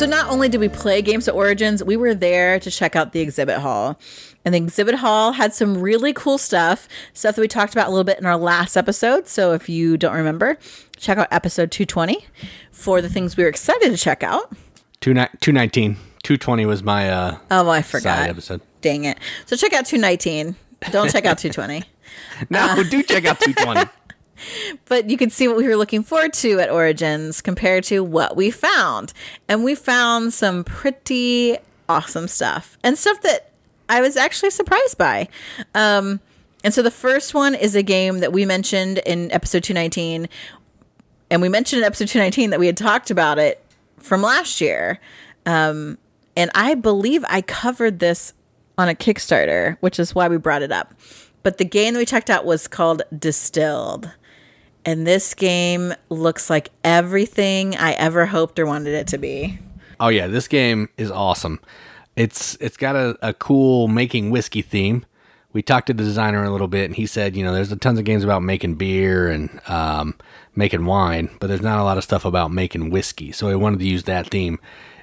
So not only did we play games at Origins, we were there to check out the exhibit hall. And the exhibit hall had some really cool stuff, stuff that we talked about a little bit in our last episode. So if you don't remember, check out episode 220 for the things we were excited to check out. Two ni- 219. 220 was my uh, Oh, I forgot. episode. Dang it. So check out 219. Don't check out 220. No, do check out 220. but you can see what we were looking forward to at Origins compared to what we found. And we found some pretty awesome stuff and stuff that I was actually surprised by. Um, and so the first one is a game that we mentioned in episode 219. And we mentioned in episode 219 that we had talked about it from last year. Um, and I believe I covered this on a Kickstarter, which is why we brought it up. But the game that we checked out was called Distilled. And this game looks like everything I ever hoped or wanted it to be. Oh yeah, this game is awesome. It's it's got a, a cool making whiskey theme. We talked to the designer a little bit, and he said, you know, there's tons of games about making beer and um, making wine, but there's not a lot of stuff about making whiskey. So he wanted to use that theme,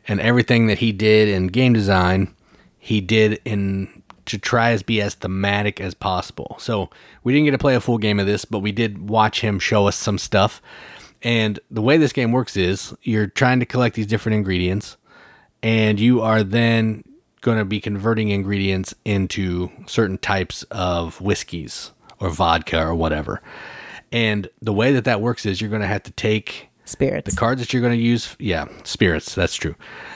and everything that he did in game design, he did in to try as be as thematic as possible. So we didn't get to play a full game of this, but we did watch him show us some stuff. And the way this game works is you're trying to collect these different ingredients, and you are then going to be converting ingredients into certain types of whiskeys or vodka or whatever. And the way that that works is you're going to have to take Spirits. The cards that you're going to use, yeah, spirits. That's true.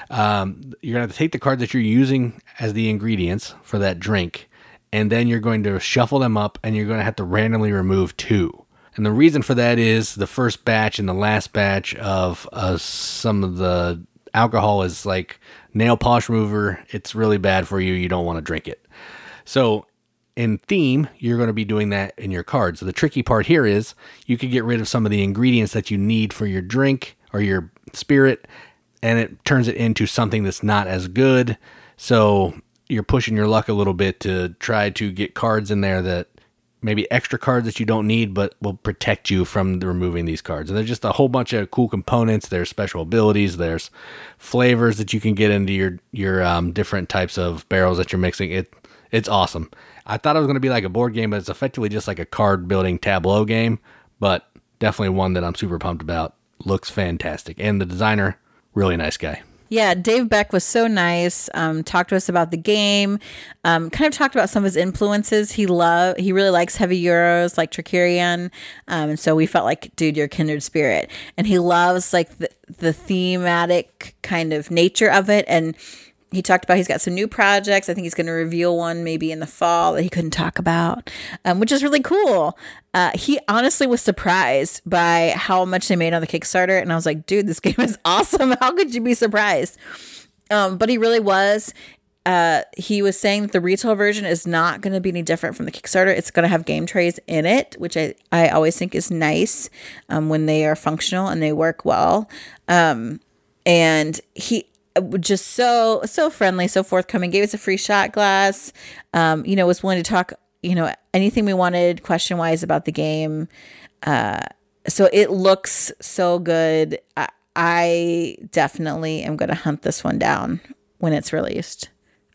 Um, you're going to take the cards that you're using as the ingredients for that drink, and then you're going to shuffle them up, and you're going to have to randomly remove two. And the reason for that is the first batch and the last batch of uh, some of the alcohol is like nail polish remover. It's really bad for you. You don't want to drink it. So in theme, you're going to be doing that in your cards. So the tricky part here is you could get rid of some of the ingredients that you need for your drink or your spirit, and it turns it into something that's not as good. So you're pushing your luck a little bit to try to get cards in there that maybe extra cards that you don't need, but will protect you from the removing these cards. And there's just a whole bunch of cool components. There's special abilities. There's flavors that you can get into your your um, different types of barrels that you're mixing. It it's awesome. I thought it was going to be like a board game, but it's effectively just like a card building tableau game. But definitely one that I'm super pumped about. Looks fantastic, and the designer really nice guy. Yeah, Dave Beck was so nice. Um, talked to us about the game. Um, kind of talked about some of his influences. He love he really likes heavy euros like Trickerion, um, and so we felt like, dude, you're kindred spirit. And he loves like the, the thematic kind of nature of it. And he talked about he's got some new projects. I think he's going to reveal one maybe in the fall that he couldn't talk about, um, which is really cool. Uh, he honestly was surprised by how much they made on the Kickstarter, and I was like, dude, this game is awesome. How could you be surprised? Um, but he really was. Uh, he was saying that the retail version is not going to be any different from the Kickstarter. It's going to have game trays in it, which I, I always think is nice um, when they are functional and they work well. Um, and he just so so friendly, so forthcoming. Gave us a free shot glass. Um, you know, was willing to talk. You know, anything we wanted question wise about the game. Uh, so it looks so good. I, I definitely am going to hunt this one down when it's released.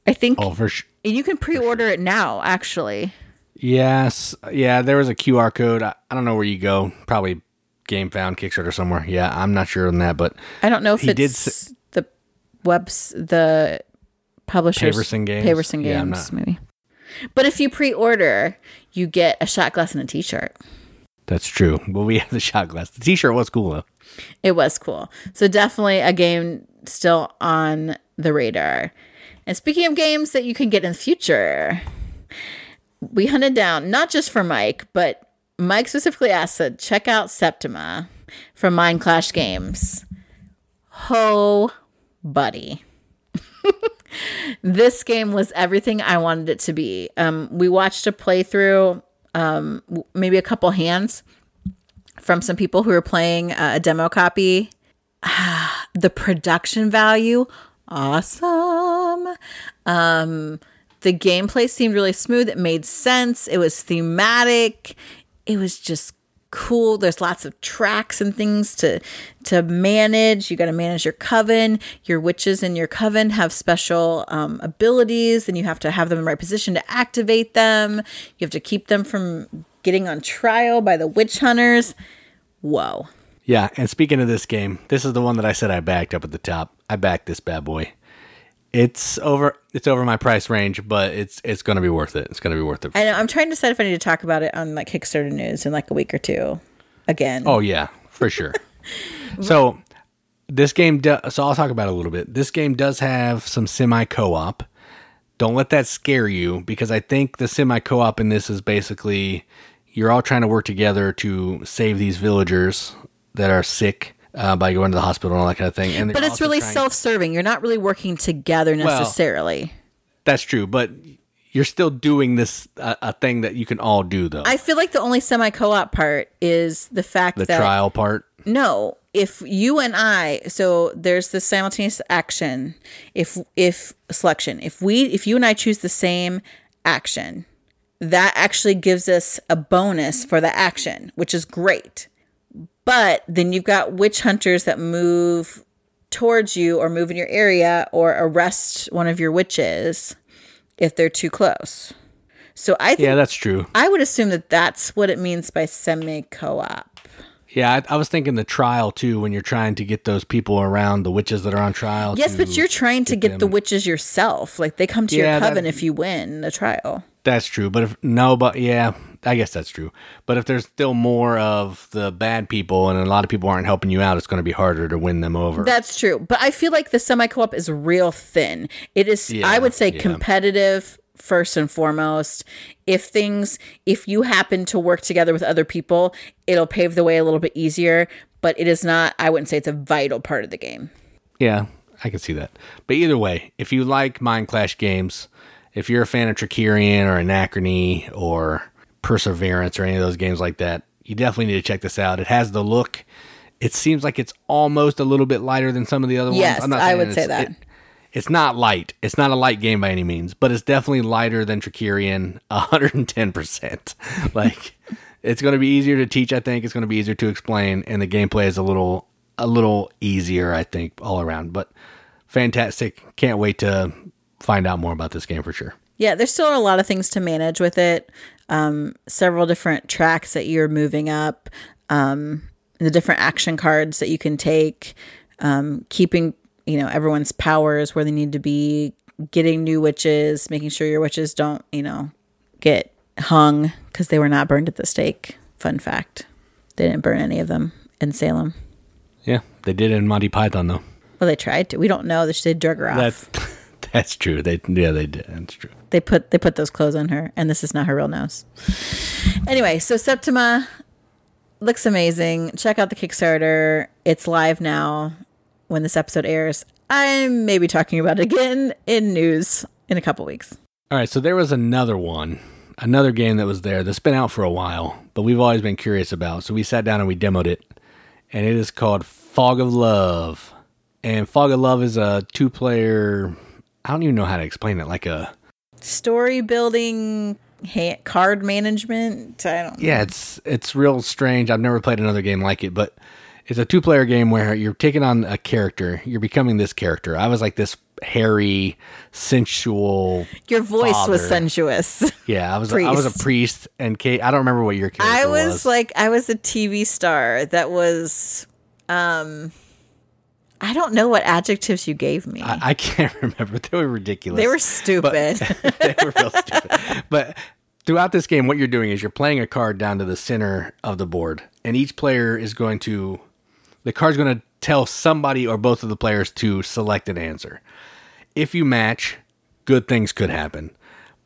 I think. Oh, for sure. And you can pre-order it now, actually. Yes, yeah. There was a QR code. I, I don't know where you go. Probably Gamefound Kickstarter somewhere. Yeah, I'm not sure on that, but I don't know if it's did webs the publishers Paverson Games. Paverson Games, yeah, maybe. But if you pre-order, you get a shot glass and a T-shirt. That's true. Well, we have the shot glass. The T-shirt was cool though. It was cool. So definitely a game still on the radar. And speaking of games that you can get in the future, we hunted down not just for Mike, but Mike specifically asked to check out Septima from Mindclash Games. Ho, buddy. this game was everything I wanted it to be. Um, we watched a playthrough, um, maybe a couple hands from some people who were playing uh, a demo copy. the production value, awesome. Um, the gameplay seemed really smooth. It made sense. It was thematic. It was just cool. There's lots of tracks and things to to manage. You got to manage your coven. Your witches in your coven have special um, abilities, and you have to have them in the right position to activate them. You have to keep them from getting on trial by the witch hunters. Whoa. Yeah, and speaking of this game, this is the one that I said I backed up at the top. I backed this bad boy. It's over. It's over my price range, but it's it's going to be worth it. It's going to be worth it. I know. I'm trying to decide if I need to talk about it on like Kickstarter news in like a week or two. Again. Oh yeah, for sure. so this game. Do, so I'll talk about it a little bit. This game does have some semi co-op. Don't let that scare you because I think the semi co-op in this is basically you're all trying to work together to save these villagers that are sick uh, by going to the hospital and all that kind of thing. And but it's really self-serving. You're not really working together necessarily. Well, that's true, but you're still doing this uh, a thing that you can all do though. I feel like the only semi co-op part is the fact that the that trial part. No, if you and I, so there's the simultaneous action. If if selection, if we if you and I choose the same action, that actually gives us a bonus for the action, which is great. But then you've got witch hunters that move towards you or move in your area or arrest one of your witches if they're too close. So I think Yeah, that's true. I would assume that that's what it means by semi co-op. Yeah, I, I, was thinking the trial too when you're trying to get those people around the witches that are on trial. Yes, but you're trying to get, the witches yourself. Like they come to yeah, your coven that, if you win the trial. That's true, but if no, but yeah, I guess that's true. But if there's still more of the bad people and a lot of people aren't helping you out, it's going to be harder to win them over. That's true. But I feel like the semi co op is real thin. It is, Yeah, I would say, yeah. competitive first and foremost. If things, if you happen to work together with other people, it'll pave the way a little bit easier. But it is not, I wouldn't say it's a vital part of the game. Yeah, I can see that. But either way, if you like Mindclash games, if you're a fan of Trickerion or Anachrony or Perseverance or any of those games like that, you definitely need to check this out. It has the look. It seems like it's almost a little bit lighter than some of the other Yes, ones. I'm not I would say that. it- it's not light. It's not a light game by any means, but it's definitely lighter than Trickerion, 110%. like it's going to be easier to teach, I think. It's going to be easier to explain and the gameplay is a little a little easier, I think, all around. But fantastic. Can't wait to find out more about this game for sure. Yeah, there's still a lot of things to manage with it. Um, several different tracks that you're moving up, um, the different action cards that you can take, um, keeping you know everyone's powers where they need to be, getting new witches, making sure your witches don't you know get hung because they were not burned at the stake. Fun fact: they didn't burn any of them in Salem. Yeah, they did in Monty Python though. Well, they tried to. We don't know. They drug her off. That's that's true. They yeah, they did. That's true. they put they put those clothes on her and this is not her real nose anyway so septima looks amazing check out the kickstarter it's live now when this episode airs i may be talking about it again in news in a couple weeks All right, so there was another one, another game that was there that's been out for a while, but we've always been curious about. So we sat down and we demoed it, and it is called Fog of Love. And Fog of Love is a two-player. I don't even know how to explain it. Like a story building ha- card management i don't yeah, it's it's real strange. I've never played another game like it, but it's a two-player game where you're taking on a character. You're becoming this character. I was like this hairy, sensual. your voice was sensuous Yeah, I was I was a Priest. and Kate. I don't remember what your character was. I was, like I was a TV star that was um I don't know what adjectives you gave me. I, I can't remember. They were ridiculous. they were stupid. they were real stupid. But throughout this game, what you're doing is you're playing a card down to the center of the board, and each player is going to the card's going to tell somebody or both of the players to select an answer. If you match, good things could happen.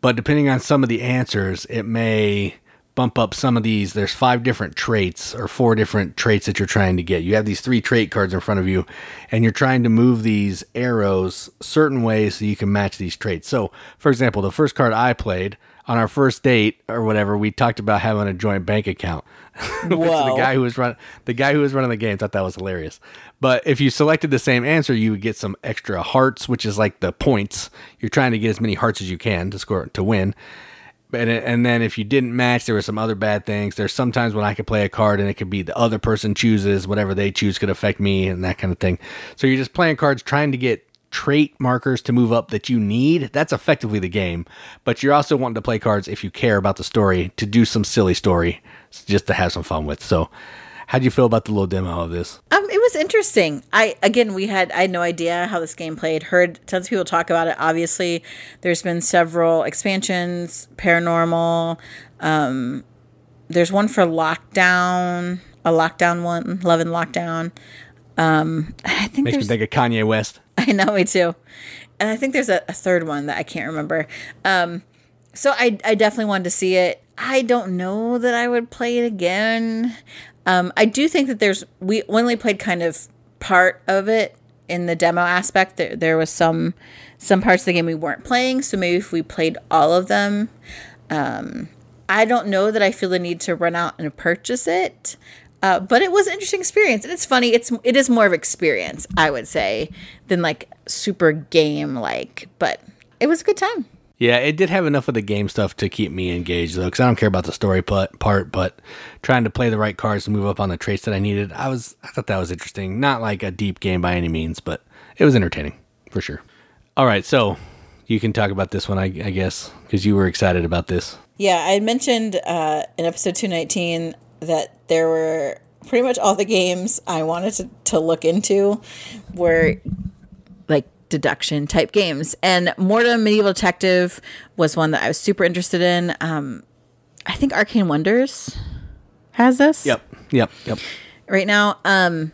But depending on some of the answers, it may bump up some of these. There's five different traits or four different traits that you're trying to get. You have these three trait cards in front of you, and you're trying to move these arrows certain ways so you can match these traits. So, for example, the first card I played on our first date or whatever, we talked about having a joint bank account. The guy who was run the guy who was running the game thought that was hilarious. But if you selected the same answer, you would get some extra hearts, which is like the points. You're trying to get as many hearts as you can to score to win. And, and then if you didn't match, there were some other bad things. There's sometimes when I could play a card and it could be the other person chooses, whatever they choose could affect me and that kind of thing. So you're just playing cards trying to get trait markers to move up that you need. That's effectively the game. But you're also wanting to play cards if you care about the story to do some silly story just to have some fun with. So how do you feel about the little demo of this? Um, it was interesting. I again, we had I had no idea how this game played. Heard tons of people talk about it. Obviously, there's been several expansions, paranormal. Um, there's one for lockdown, a lockdown one, love and lockdown. Um, I think Makes me think of Kanye West. I know me too, and I think there's a, a third one that I can't remember. Um, so I I definitely wanted to see it. I don't know that I would play it again. Um, I do think that there's we only played kind of part of it in the demo aspect. There there was some some parts of the game we weren't playing. So maybe if we played all of them, um, I don't know that I feel the need to run out and purchase it. Uh, but it was an interesting experience, and it's funny. It's it is more of experience, I would say, than like super game like. But it was a good time. Yeah, it did have enough of the game stuff to keep me engaged though, because I don't care about the story part, but trying to play the right cards to move up on the traits that I needed, I was, I thought that was interesting. Not like a deep game by any means, but it was entertaining for sure. All right, so you can talk about this one, I, I guess, because you were excited about this. Yeah, I mentioned uh, in episode 219 that there were pretty much all the games I wanted to, to look into were deduction type games. And Mortum Medieval Detective was one that I was super interested in. Um, I think Arcane Wonders has this. Yep. Yep. Yep. Right now, um,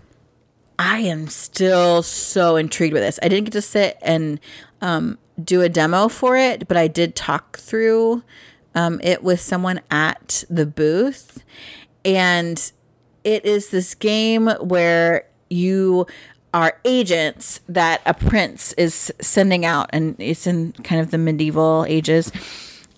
I am still so intrigued with this. I didn't get to sit and um, do a demo for it, but I did talk through um, it with someone at the booth. And it is this game where you are agents that a prince is sending out, and it's in kind of the medieval ages.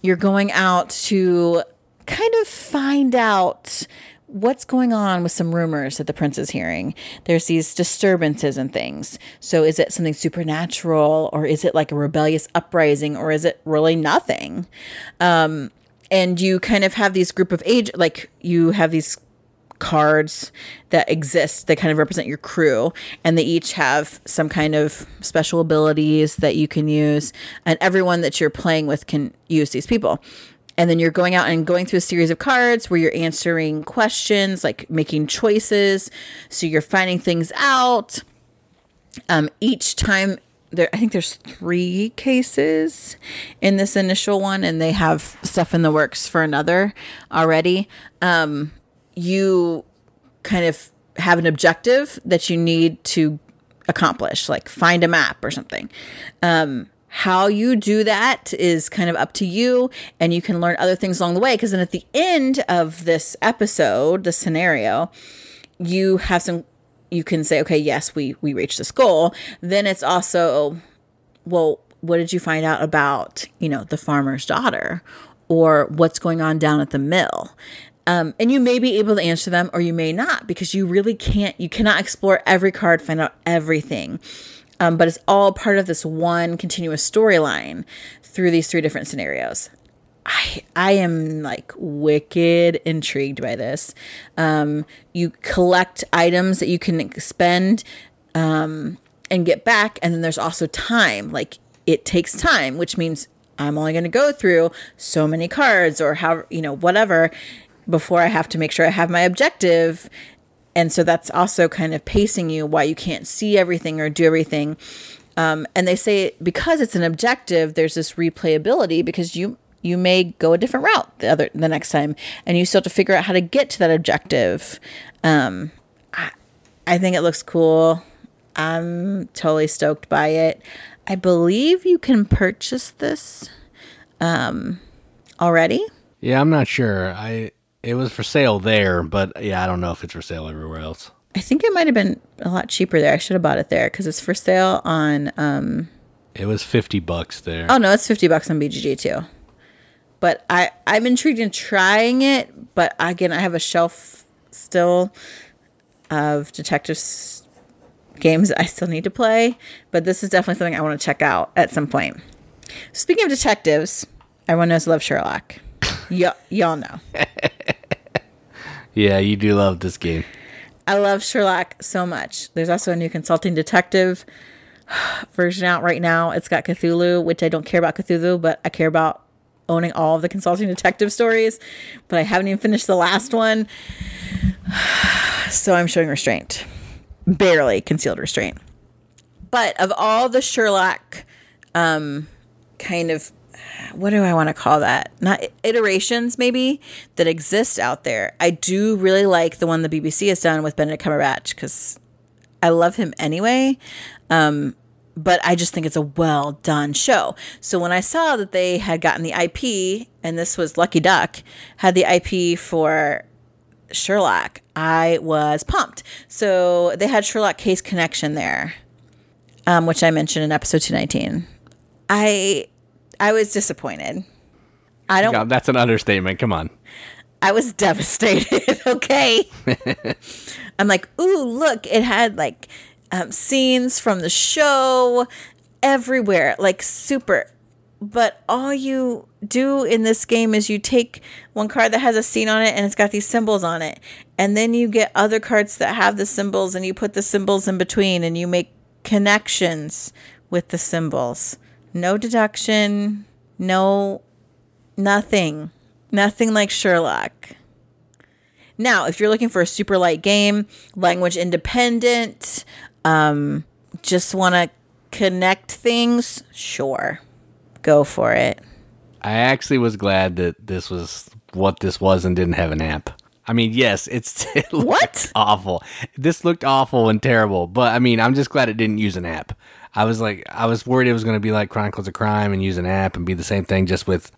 You're going out to kind of find out what's going on with some rumors that the prince is hearing. There's these disturbances and things. So is it something supernatural or is it like a rebellious uprising or is it really nothing? Um, and you kind of have these group of age like you have these cards that exist that kind of represent your crew and they each have some kind of special abilities that you can use and everyone that you're playing with can use these people. And then you're going out and going through a series of cards where you're answering questions like making choices. So you're finding things out. Um, each time there i think there's three cases in this initial one and they have stuff in the works for another already. Um, you kind of have an objective that you need to accomplish like find a map or something um, how you do that is kind of up to you, and you can learn other things along the way. Because then at the end of this episode, the scenario, you have some. You can say, okay, yes, we we reached this goal. Then it's also, well, what did you find out about you know the farmer's daughter, or what's going on down at the mill? Um, and you may be able to answer them or you may not because you really can't you cannot explore every card find out everything um, but it's all part of this one continuous storyline through these three different scenarios. I I am like wicked intrigued by this. Um, you collect items that you can spend um, and get back, and then there's also time. Like it takes time, which means I'm only going to go through so many cards or how you know whatever before I have to make sure I have my objective and so that's also kind of pacing you why you can't see everything or do everything. Um, and they say because it's an objective, there's this replayability because you you may go a different route the other the next time, and you still have to figure out how to get to that objective. Um, I, I think it looks cool. I'm totally stoked by it. I believe you can purchase this um, already. Yeah, I'm not sure. I it was for sale there, but yeah, I don't know if it's for sale everywhere else. I think it might have been a lot cheaper there. I should have bought it there because it's for sale on. Um, it was fifty bucks there. Oh no, it's fifty bucks on BGG too. But I I'm intrigued in trying it. But again, I have a shelf still of detective games I still need to play. But this is definitely something I want to check out at some point. Speaking of detectives, everyone knows I love Sherlock. y- y'all know. yeah, you do love this game. I love Sherlock so much. There's also a new consulting detective version out right now. It's got Cthulhu, which I don't care about Cthulhu, but I care about owning all of the consulting detective stories. But I haven't even finished the last one. So I'm showing restraint. Barely concealed restraint. But of all the Sherlock um, kind of what do I want to call that? Not iterations, maybe that exist out there. I do really like the one the BBC has done with Benedict Cumberbatch because I love him anyway. Um, but I just think it's a well done show. So when I saw that they had gotten the IP, and this was Lucky Duck, had the IP for Sherlock, I was pumped. So they had Sherlock Case Connection there, um, which I mentioned in episode 219. I I was disappointed. I don't. God, that's an understatement. Come on. I was devastated. okay. I'm like, ooh, look! It had like um, scenes from the show everywhere, like super. But all you do in this game is you take one card that has a scene on it and it's got these symbols on it, and then you get other cards that have the symbols and you put the symbols in between and you make connections with the symbols no deduction, no nothing. Nothing like Sherlock. Now, if you're looking for a super light game, language independent, um, just want to connect things, sure, go for it. I actually was glad that this was what this was and didn't have an app. I mean, yes, it's it What? awful. This looked awful and terrible, but I mean, I'm just glad it didn't use an app. I was like, I was worried it was going to be like Chronicles of Crime and use an app and be the same thing, just with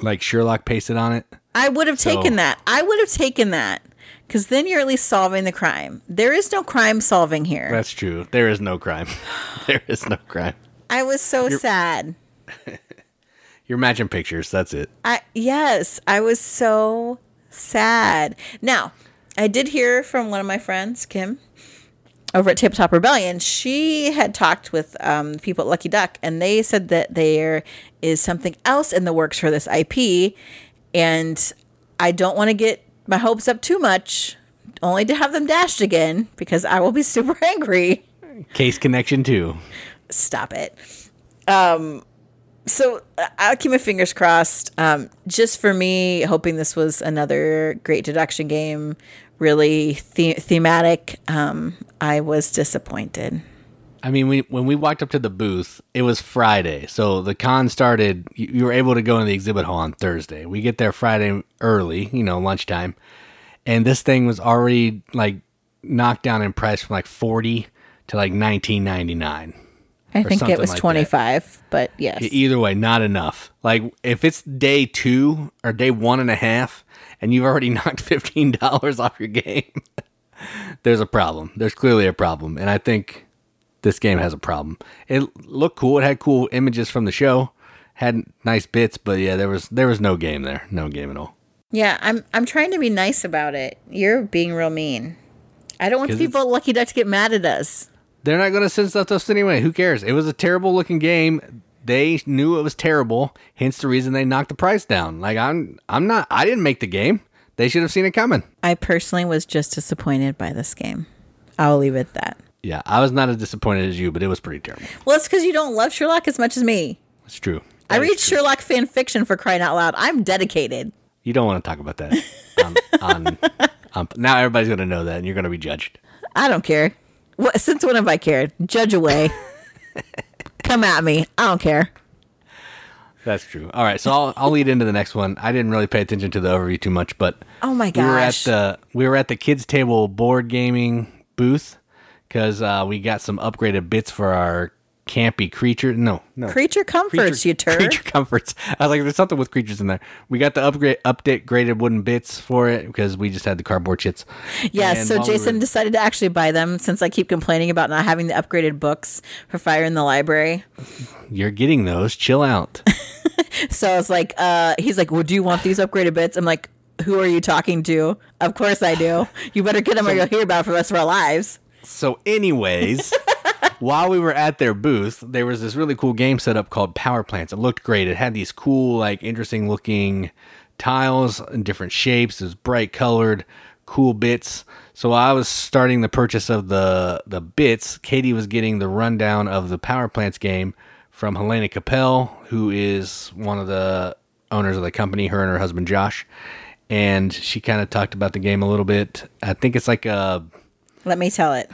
like Sherlock pasted on it. I would have taken that. I would have taken that because then you're at least solving the crime. There is no crime solving here. That's true. There is no crime. there is no crime. I was so sad. You're matching pictures. That's it. I yes, I was so sad. Now, I did hear from one of my friends, Kim, over at Tabletop Rebellion. She had talked with um, people at Lucky Duck, and they said that there is something else in the works for this IP, and I don't want to get my hopes up too much, only to have them dashed again because I will be super angry. Case connection too. Stop it. Um, so I'll keep my fingers crossed. Um, just for me, hoping this was another great deduction game, really the- thematic. Um, I was disappointed. I mean, we, when we walked up to the booth, it was Friday. So the con started, you, you were able to go in the exhibit hall on Thursday. We get there Friday early, you know, lunchtime. And this thing was already like knocked down in price from like 40 to like 19.99. I think it was like that. 25, but yes. Either way, not enough. Like if it's day two or day one and a half and you've already knocked $15 off your game, there's a problem. There's clearly a problem. And I think this game has a problem. It looked cool. It had cool images from the show, had nice bits, but yeah, there was there was no game there. No game at all. yeah, I'm I'm trying to be nice about it. You're being real mean. I don't want people at Lucky Duck to get mad at us. They're not going to send stuff to us anyway. Who cares? It was a terrible looking game. They knew it was terrible, hence the reason they knocked the price down. Like I'm I'm not I didn't make the game. They should have seen it coming. I personally was just disappointed by this game. I'll leave it at that. Yeah, I was not as disappointed as you, but it was pretty terrible. Well, it's because you don't love Sherlock as much as me. It's true. I read true. Sherlock fan fiction for crying out loud. I'm dedicated. You don't want to talk about that. on, on, on, now everybody's going to know that, and you're going to be judged. I don't care. What, since when have I cared? Judge away. Come at me. I don't care. That's true. All right, so I'll I'll lead into the next one. I didn't really pay attention to the overview too much, but Oh my we were at gosh. the we were at the kids table board gaming booth because uh, we got some upgraded bits for our campy creature. No, no. Creature comforts, you turd. Creature comforts. I was like, there's something with creatures in there. We got the upgrade, update graded wooden bits for it because we just had the cardboard shits. Yes, And so while we Jason were- decided to actually buy them since I keep complaining about not having the upgraded books for Fire in the Library. you're getting those. Chill out. So I was like, uh, he's like, well, do you want these upgraded bits? I'm like, who are you talking to? Of course I do. You better get them or you'll hear about it for the rest of our lives. So, anyways, while we were at their booth, there was this really cool game set up called Power Plants. It looked great. It had these cool, like, interesting looking tiles in different shapes. It was bright colored, cool bits. So I was starting the purchase of the the bits. Katie was getting the rundown of the Power Plants game from Helaina Cappel, who is one of the owners of the company. Her and her husband Josh, and she kind of talked about the game a little bit. I think it's like a Let me tell it.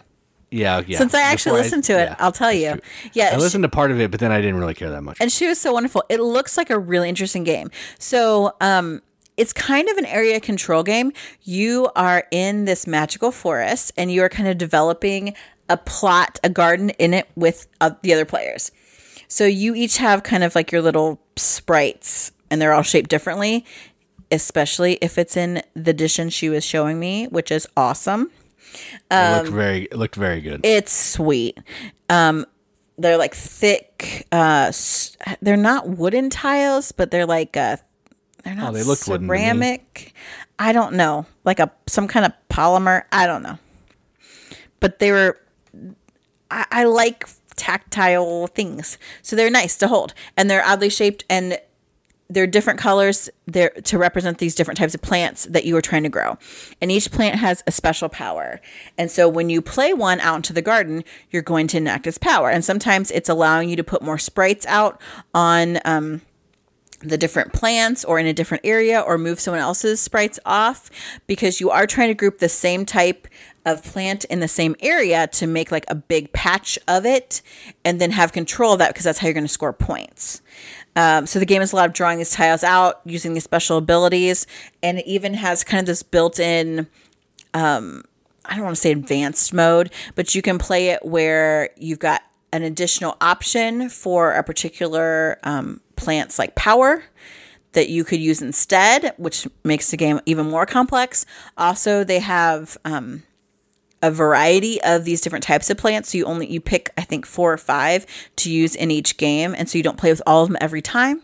yeah, yeah. Since I actually Before listened to it, yeah, I'll tell you. true. Yeah, I she- listened to part of it, but then I didn't really care that much. and she was so wonderful. It looks like a really interesting game. So, um, it's kind of an area control game. You are in this magical forest, and you are kind of developing a plot, a garden in it with uh, the other players. So you each have kind of like your little sprites, and they're all shaped differently. Especially if it's in the edition she was showing me, which is awesome. It um, looked very, it looked very good. It's sweet. Um, they're like thick. Uh, s- they're not wooden tiles, but they're like uh, they're not Oh, they looked wooden to me. ceramic. I don't know, like a some kind of polymer. I don't know, but they were. I, I like tactile things, so they're nice to hold, and they're oddly shaped, and they're different colors there to represent these different types of plants that you are trying to grow. And each plant has a special power. And so when you play one out into the garden, you're going to enact its power. And sometimes it's allowing you to put more sprites out on um, the different plants or in a different area or move someone else's sprites off because you are trying to group the same type of plant in the same area to make like a big patch of it and then have control of that because that's how you're going to score points. Um, so the game is a lot of drawing these tiles out using these special abilities and it even has kind of this built-in um, I don't want to say advanced mode, but you can play it where you've got an additional option for a particular um, plant's like power that you could use instead, which makes the game even more complex. Also, they have um, a variety of these different types of plants. So you only you pick I think four or five to use in each game, and so you don't play with all of them every time.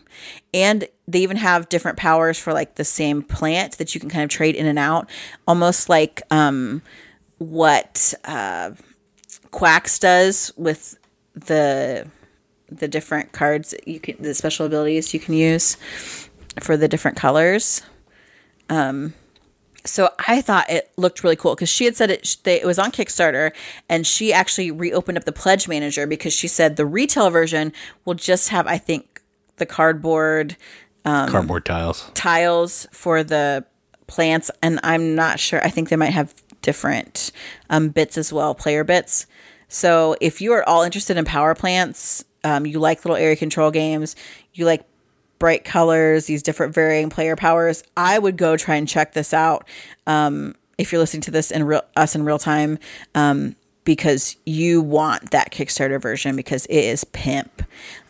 And they even have different powers for like the same plant that you can kind of trade in and out, almost like um, what uh, Quacks does with the the different cards you can the special abilities you can use for the different colors. Um, so I thought it looked really cool because she had said it. They, it was on Kickstarter, and she actually reopened up the pledge manager because she said the retail version will just have, I think, the cardboard um, cardboard tiles tiles for the plants, and I'm not sure. I think they might have different um, bits as well, player bits. So if you are all interested in power plants, um, you like little area control games, you like bright colors, these different varying player powers, I would go try and check this out. Um, if you're listening to this in real us in real time, um, because you want that Kickstarter version because it is pimp.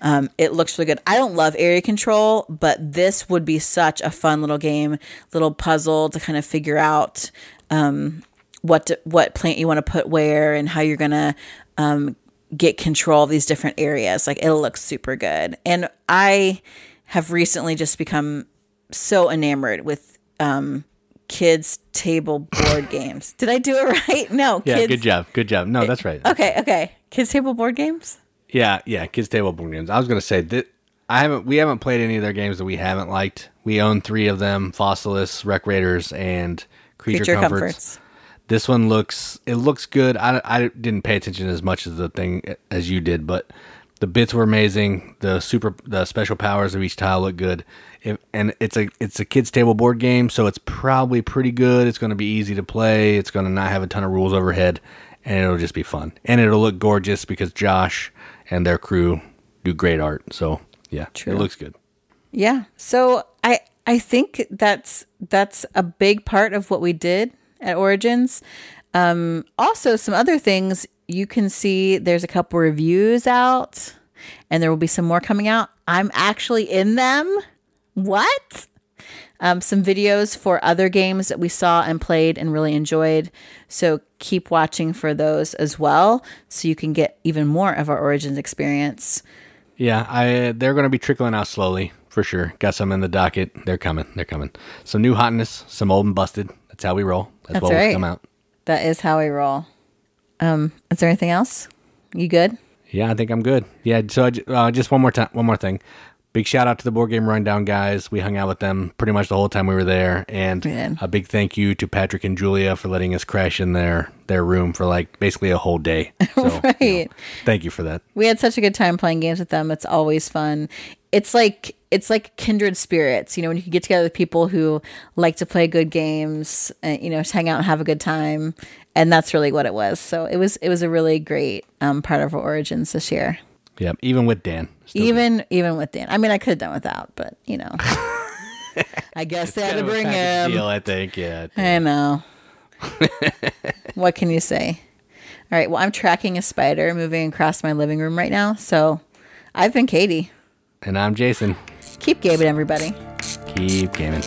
Um, it looks really good. I don't love area control, but this would be such a fun little game, little puzzle to kind of figure out um, what to, what plant you want to put where and how you're gonna um, get control of these different areas. Like it'll look super good. And I have recently just become so enamored with um, kids table board games. Did I do it right? No. Yeah, kids. good job. Good job. No, that's right. Okay, okay. Kids table board games. Yeah, yeah, kids table board games. I was gonna say that I haven't. We haven't played any of their games that we haven't liked. We own three of them: Fossilis, Raiders, and Creature, Creature Comforts. Comforts. This one looks it looks good. I, I didn't pay attention as much as the thing as you did, but the bits were amazing. The super the special powers of each tile look good. If, and it's a it's a kids table board game, so it's probably pretty good. It's going to be easy to play. It's going to not have a ton of rules overhead, and it'll just be fun. And it'll look gorgeous because Josh and their crew do great art. So yeah, True. it looks good. Yeah. So I I think that's that's a big part of what we did at Origins. Um, also, some other things you can see there's a couple reviews out, and there will be some more coming out. I'm actually in them. What? Um, some videos for other games that we saw and played and really enjoyed. So keep watching for those as well, so you can get even more of our Origins experience. Yeah, I they're going to be trickling out slowly for sure. Got some in the docket. They're coming. They're coming. Some new hotness, some old and busted. That's how we roll. That's, That's what right. come out. That is how we roll. Um, is there anything else? You good? Yeah, I think I'm good. Yeah. So uh, just one more time, one more thing. Big shout out to the board game rundown guys. We hung out with them pretty much the whole time we were there, and a big thank you to Patrick and Julia for letting us crash in their their room for like basically a whole day. So, right. You know, thank you for that. We had such a good time playing games with them. It's always fun. It's like it's like kindred spirits. You know, when you can get together with people who like to play good games, and, you know, just hang out and have a good time, and that's really what it was. So it was it was a really great um, part of our origins this year. Yep, even with Dan. Even good. even with Dan. I mean, I could have done without, but you know, I guess they had to bring him. Deal, I think. Yeah. I, I know. what can you say? All right. Well, I'm tracking a spider moving across my living room right now. So I've been Katie. And I'm Jason. Keep gaming, everybody. Keep gaming.